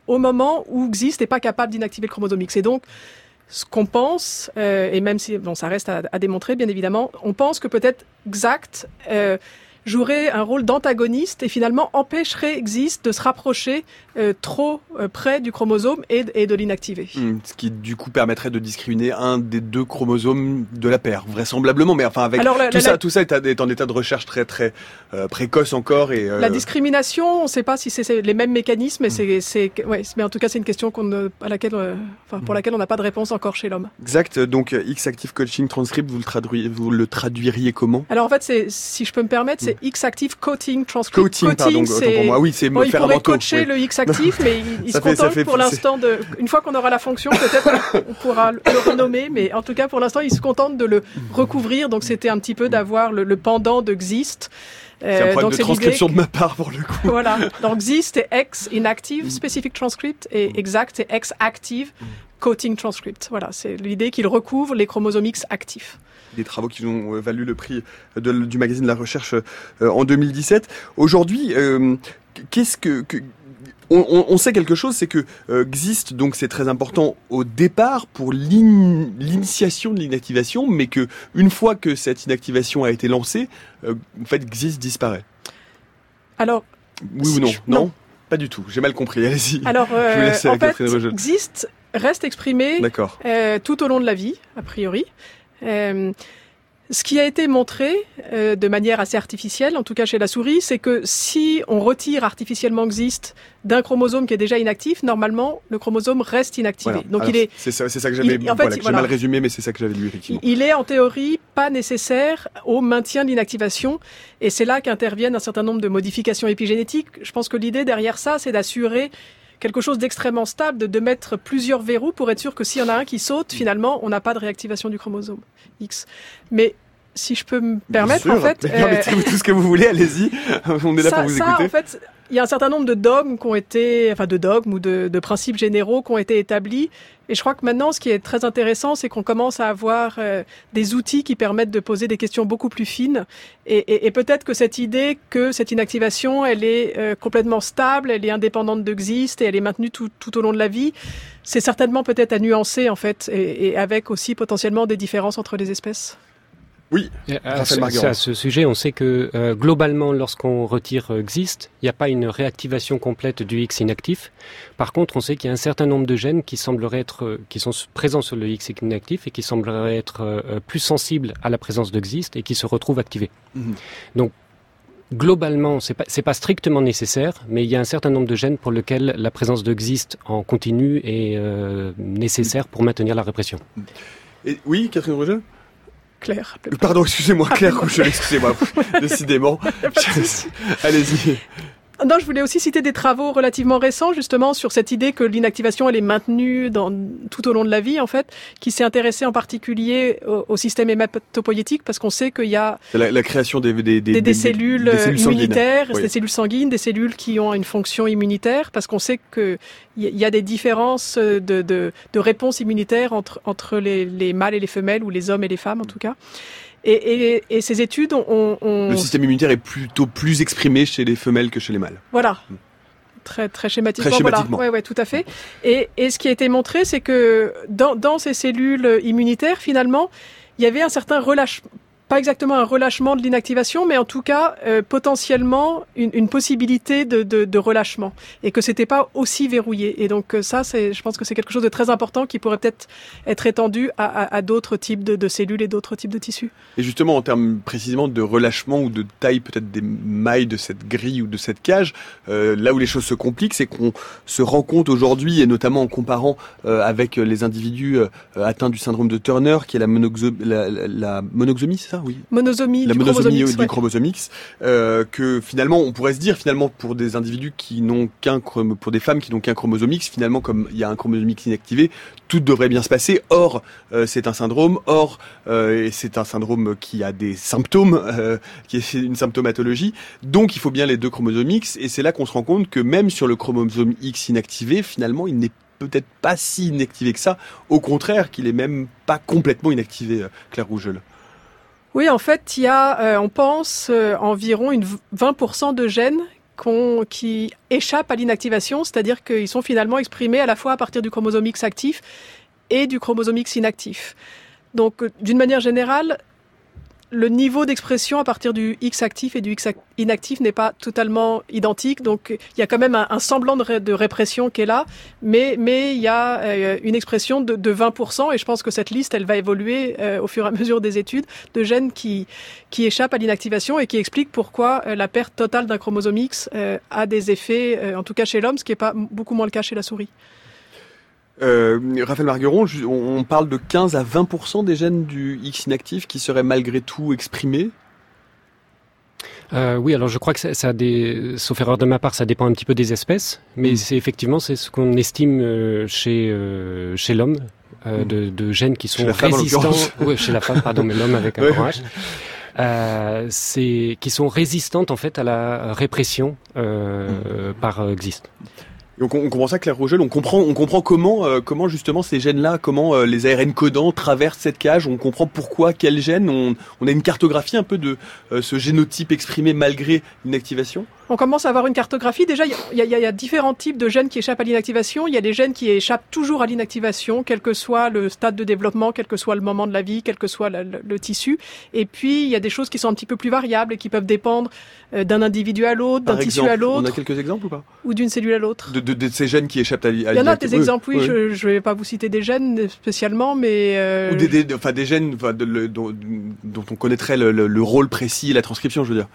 au moment où XIST n'est pas capable d'inactiver le chromosome X. Et donc, ce qu'on pense, et même si bon, ça reste à, à, démontrer, bien évidemment, on pense que peut-être exact euh, jouerait un rôle d'antagoniste et finalement empêcherait Exist de se rapprocher euh, trop euh, près du chromosome et, et de l'inactiver. Hmm, ce qui du coup permettrait de discriminer un des deux chromosomes de la paire, vraisemblablement. Mais enfin avec tout ça, tout ça est, en état de recherche très très euh, précoce encore et la discrimination, on ne sait pas si c'est les mêmes mécanismes, mais hmm. c'est ouais, mais en tout cas c'est une question qu'on à laquelle, enfin, pour hmm. laquelle on n'a pas de réponse encore chez l'homme. Exact. Donc X Active Coaching Transcript, vous le traduiriez, vous le traduiriez comment? Alors en fait, c'est si je peux me permettre, c'est X-Active Coating Transcript. Pardon, pour moi. Oui, c'est bon, faire il pourrait coacher le X-Active, mais il, se contente pour l'instant de... Une fois qu'on aura la fonction, peut-être on pourra le renommer, mais en tout cas, pour l'instant, il se contente de le recouvrir. Donc, c'était un petit peu d'avoir le, pendant de XIST. C'est un euh, problème de transcription de ma part pour le coup. Voilà. Donc XIST est X inactive specific transcript et exact c'est X active coating transcript. Voilà, c'est l'idée qu'il recouvre les chromosomes X actifs des travaux qui ont euh, valu le prix du magazine de la recherche euh, en 2017. Aujourd'hui, euh, qu'est-ce que, on, sait quelque chose, c'est que existe donc c'est très important au départ pour l'initiation de l'inactivation, mais que une fois que cette inactivation a été lancée, en fait existe disparaît. Alors, oui ou non, non, pas du tout. J'ai mal compris. Allez-y. Alors, en fait, existe reste exprimé tout au long de la vie, a priori. Euh, Ce qui a été montré euh, de manière assez artificielle, en tout cas chez la souris, c'est que si on retire artificiellement XIST d'un chromosome qui est déjà inactif, normalement le chromosome reste inactivé. Voilà. Donc Alors, il est, C'est ça, que j'avais en fait, voilà, que j'ai voilà. mal résumé, mais c'est ça que j'avais lu effectivement. il est en théorie pas nécessaire au maintien de l'inactivation, et c'est là qu'interviennent un certain nombre de modifications épigénétiques. Je pense que l'idée derrière ça, c'est d'assurer quelque chose d'extrêmement stable, de, de mettre plusieurs verrous pour être sûr que s'il y en a un qui saute, finalement, on n'a pas de réactivation du chromosome X. Mais si je peux me permettre, en fait, Mais euh, Permettez-vous tout ce que vous voulez, allez-y. On est là ça, pour vous ça, écouter. en fait, il y a un certain nombre de dogmes qui ont été, enfin de dogmes ou de, de principes généraux qui ont été établis. Et je crois que maintenant, ce qui est très intéressant, c'est qu'on commence à avoir euh, des outils qui permettent de poser des questions beaucoup plus fines. Et, et, et peut-être que cette idée que cette inactivation, elle est euh, complètement stable, elle est indépendante de XIST et elle est maintenue tout, tout au long de la vie, c'est certainement peut-être à nuancer en fait, et, et avec aussi potentiellement des différences entre les espèces. Oui, Et À ce, Marguerite. à ce sujet, on sait que euh, globalement, lorsqu'on retire euh, XIST, il n'y a pas une réactivation complète du X inactif. Par contre, on sait qu'il y a un certain nombre de gènes qui sembleraient être, euh, qui sont présents sur le X inactif et qui sembleraient être euh, euh, plus sensibles à la présence de XIST et qui se retrouvent activés. Mhm. Donc, globalement, c'est pas, pas strictement nécessaire, mais il y a un certain nombre de gènes pour lesquels la présence de XIST en continu est euh, nécessaire pour maintenir la répression. Et, oui, Catherine Roger? Claire. Pardon, excusez-moi, Claire excusez-moi. Décidément. Allez-y. Non, je voulais aussi citer des travaux relativement récents justement sur cette idée que l'inactivation elle est maintenue dans, tout au long de la vie en fait, qui s'est intéressé en particulier au, au système hématopoïétique parce qu'on sait qu'il y a La, la création des, des, des, des cellules, immunitaires, Oui. des cellules sanguines, des cellules qui ont une fonction immunitaire parce qu'on sait que il y, y a des différences de, de, de réponse immunitaire entre, entre les, les mâles et les femelles ou les hommes et les femmes en tout cas. Et, et, et ces études ont, ont Le système immunitaire est plutôt plus exprimé chez les femelles que chez les mâles. Voilà. Très, très schématiquement. Très schématiquement. Voilà. Ouais, ouais, tout à fait. Et, et ce qui a été montré, c'est que dans, dans ces cellules immunitaires, finalement, il y avait un certain relâchement, pas exactement un relâchement de l'inactivation, mais en tout cas euh, potentiellement une, possibilité de, relâchement, et que c'était pas aussi verrouillé. Et donc euh, ça, c'est, je pense que c'est quelque chose de très important qui pourrait peut-être être étendu à, d'autres types de, cellules et d'autres types de tissus. Et justement, en termes précisément de relâchement ou de taille peut-être des mailles de cette grille ou de cette cage, euh, là où les choses se compliquent, c'est qu'on se rend compte aujourd'hui, et notamment en comparant avec les individus atteints du syndrome de Turner, qui est la, monoxo- la monoxomie, c'est ça? Oui. Monosomie la du monosomie chromosome X, du chromosome X, euh, que finalement on pourrait se dire finalement pour des individus qui n'ont qu'un pour des femmes qui n'ont qu'un chromosome X, finalement comme il y a un chromosome X inactivé, tout devrait bien se passer. Or euh, c'est un syndrome, or euh, c'est un syndrome qui a des symptômes, qui est une symptomatologie. Donc il faut bien les deux chromosomes X et c'est là qu'on se rend compte que même sur le chromosome X inactivé, finalement il n'est peut-être pas si inactivé que ça. Au contraire, qu'il est même pas complètement inactivé, Claire Rougeul. Oui, en fait, il y a, euh, on pense, euh, environ une v- 20% de gènes qui échappent à l'inactivation, c'est-à-dire qu'ils sont finalement exprimés à la fois à partir du chromosome X actif et du chromosome X inactif. Donc, euh, d'une manière générale, le niveau d'expression à partir du X actif et du X ac- inactif n'est pas totalement identique. Donc, il y a quand même un, semblant de, ré- de répression qui est là, mais mais il y a euh, une expression de, de 20%. Et je pense que cette liste, elle va évoluer euh, au fur et à mesure des études de gènes qui qui échappent à l'inactivation et qui expliquent pourquoi euh, la perte totale d'un chromosome X a des effets, en tout cas chez l'homme, ce qui est pas beaucoup moins le cas chez la souris. Euh, Raphaël Margueron, on parle de 15 à 20% des gènes du X inactif qui seraient malgré tout exprimés? Euh, oui, alors je crois que ça, ça a des, sauf erreur de ma part, ça dépend un petit peu des espèces, mais Mm. c'est effectivement c'est ce qu'on estime euh, chez euh, chez l'homme. Mm. de, de gènes qui sont Chez résistants, ouais, chez la femme, pardon, mais l'homme avec un Ouais. grand H, c'est qui sont résistantes en fait à la répression euh, par XIST. Donc on, comprend ça, Claire Rogel, on comprend, on comprend comment, euh, comment justement ces gènes-là, comment euh, les ARN codants traversent cette cage, on comprend pourquoi, quels gènes, on, on a une cartographie un peu de euh, ce génotype exprimé malgré l'inactivation. On commence à avoir une cartographie. Déjà, il y a, y y différents types de gènes qui échappent à l'inactivation. Il y a des gènes qui échappent toujours à l'inactivation, quel que soit le stade de développement, quel que soit le moment de la vie, quel que soit le, le- le tissu. Et puis, il y a des choses qui sont un petit peu plus variables et qui peuvent dépendre d'un individu à l'autre, d'un tissu à on a l'autre, quelques exemples ou pas? ou d'une cellule à l'autre. De, de, ces gènes qui échappent à, Il y en a des exemples, oui, je ne vais pas vous citer des gènes spécialement, mais... Euh, Ou des, enfin, des gènes dont, on connaîtrait le, rôle précis et la transcription, je veux dire.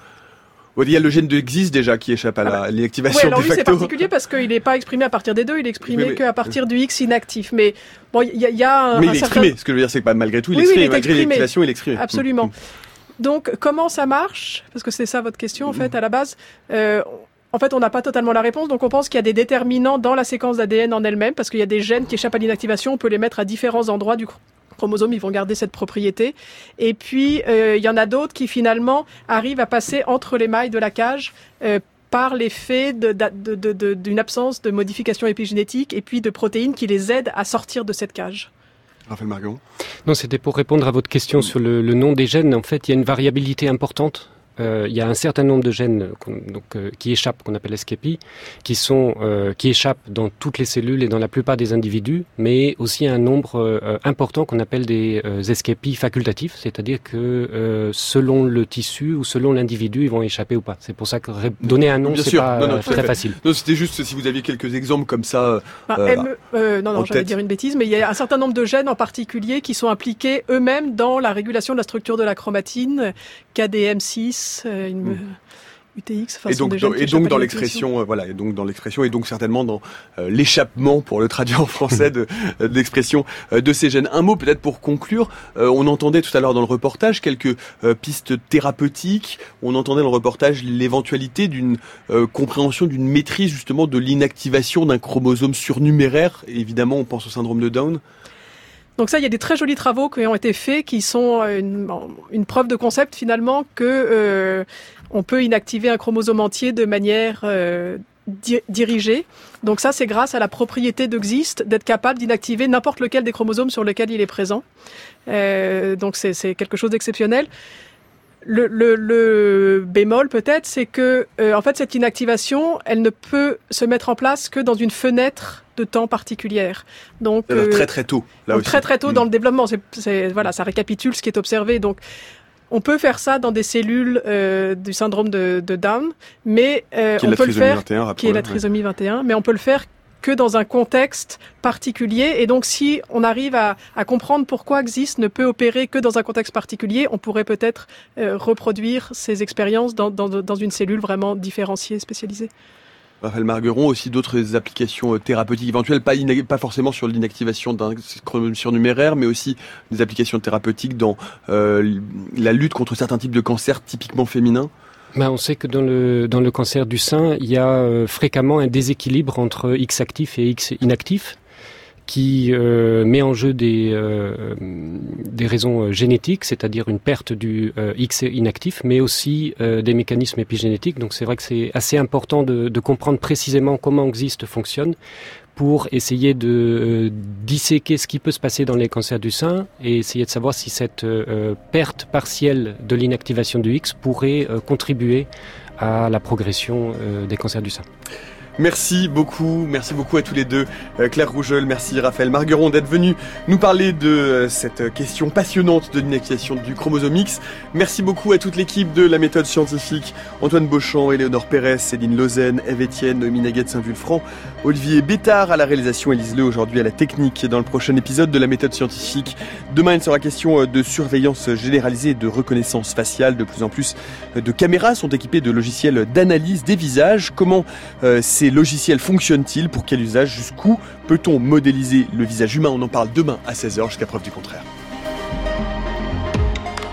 Il y a le gène de XIS déjà qui échappe à l'inactivation oui, alors lui c'est particulier parce qu'il n'est pas exprimé à partir des deux, il est exprimé qu'à partir du X inactif. Mais bon, il y, a, un, Mais il est exprimé. Ce que je veux dire, c'est que malgré tout, il, est exprimé, malgré l'activation, il est exprimé. Absolument. Mm, mm. Donc, comment ça marche? Parce que c'est ça votre question en fait à la base. Euh, en fait, on n'a pas totalement la réponse, donc on pense qu'il y a des déterminants dans la séquence d'ADN en elle-même, parce qu'il y a des gènes qui échappent à l'inactivation, on peut les mettre à différents endroits du chromosomes, ils vont garder cette propriété. Et puis, euh, il y en a d'autres qui finalement arrivent à passer entre les mailles de la cage euh, par l'effet d'une absence de modification épigénétique et puis de protéines qui les aident à sortir de cette cage. Raphaël Margon Non, c'était pour répondre à votre question sur le, le nom des gènes. En fait, il y a une variabilité importante il y a un certain nombre de gènes donc, euh, qui échappent, qu'on appelle SKP, qui, sont, euh, qui échappent dans toutes les cellules et dans la plupart des individus, mais aussi un nombre important qu'on appelle des SKP facultatifs, c'est-à-dire que selon le tissu ou selon l'individu, ils vont échapper ou pas. C'est pour ça que donner un nom, c'est pas très facile. Non, c'était juste si vous aviez quelques exemples comme ça. Bah, non, non, j'allais dire une bêtise, mais il y a un certain nombre de gènes en particulier qui sont impliqués eux-mêmes dans la régulation de la structure de la chromatine, KDM6, euh, une, UTX. et donc, dans, et donc dans l'expression, euh, voilà, et donc dans l'expression, et donc certainement dans euh, l'échappement, pour le traduire en français, de, l'expression de ces gènes. Un mot peut-être pour conclure. on entendait tout à l'heure dans le reportage quelques pistes thérapeutiques. On entendait dans le reportage l'éventualité d'une compréhension, d'une maîtrise justement de l'inactivation d'un chromosome surnuméraire. évidemment, on pense au syndrome de Down. Donc ça, il y a des très jolis travaux qui ont été faits, qui sont une, une preuve de concept finalement que euh, on peut inactiver un chromosome entier de manière euh, dirigée. Donc ça, c'est grâce à la propriété de XIST d'être capable d'inactiver n'importe lequel des chromosomes sur lequel il est présent. Euh, donc c'est quelque chose d'exceptionnel. Le, le, bémol peut-être, c'est que euh, en fait cette inactivation, elle ne peut se mettre en place que dans une fenêtre de temps particulière. Donc euh, très très tôt. Là aussi. Très très tôt dans mm. le développement. C'est voilà, ça récapitule ce qui est observé. Donc on peut faire ça dans des cellules euh, du syndrome de, de Down, mais euh, on peut le faire, 21, qui est la trisomie 21, mais on peut le faire que dans un contexte particulier. Et donc, si on arrive à, comprendre pourquoi Xis ne peut opérer que dans un contexte particulier, on pourrait peut-être euh, reproduire ces expériences dans, une cellule vraiment différenciée, spécialisée. Raphaël Margueron, aussi d'autres applications euh, thérapeutiques éventuelles, pas, forcément sur l'inactivation d'un chromosome surnuméraire, mais aussi des applications thérapeutiques dans euh, la lutte contre certains types de cancers typiquement féminins. Ben, on sait que dans le, dans le cancer du sein, il y a euh, fréquemment un déséquilibre entre X actif et X inactif qui euh, met en jeu des, euh, des raisons génétiques, c'est-à-dire une perte du X inactif, mais aussi des mécanismes épigénétiques. Donc c'est vrai que c'est assez important de, de, comprendre précisément comment XIST fonctionne pour essayer de euh, disséquer ce qui peut se passer dans les cancers du sein et essayer de savoir si cette euh, perte partielle de l'inactivation du X pourrait euh, contribuer à la progression des cancers du sein. Merci beaucoup, merci beaucoup à tous les deux. Euh, Claire Rougeol, merci Raphaël Margueron d'être venu nous parler de euh, cette question passionnante de l'inactivation du chromosome X. Merci beaucoup à toute l'équipe de la méthode scientifique, Antoine Beauchamp, Éléonore Pérez, Céline Lausanne, Eve Etienne, Noémie Naguette Saint-Vulfranc, Olivier Bétard à la réalisation, Elise Le aujourd'hui à la technique dans le prochain épisode de la méthode scientifique. Demain, il sera question euh, de surveillance généralisée et de reconnaissance faciale. De plus en plus de caméras sont équipées de logiciels d'analyse des visages. Comment ces logiciels fonctionnent-ils Pour quel usage Jusqu'où peut-on modéliser le visage humain? On en parle demain à 16h jusqu'à preuve du contraire.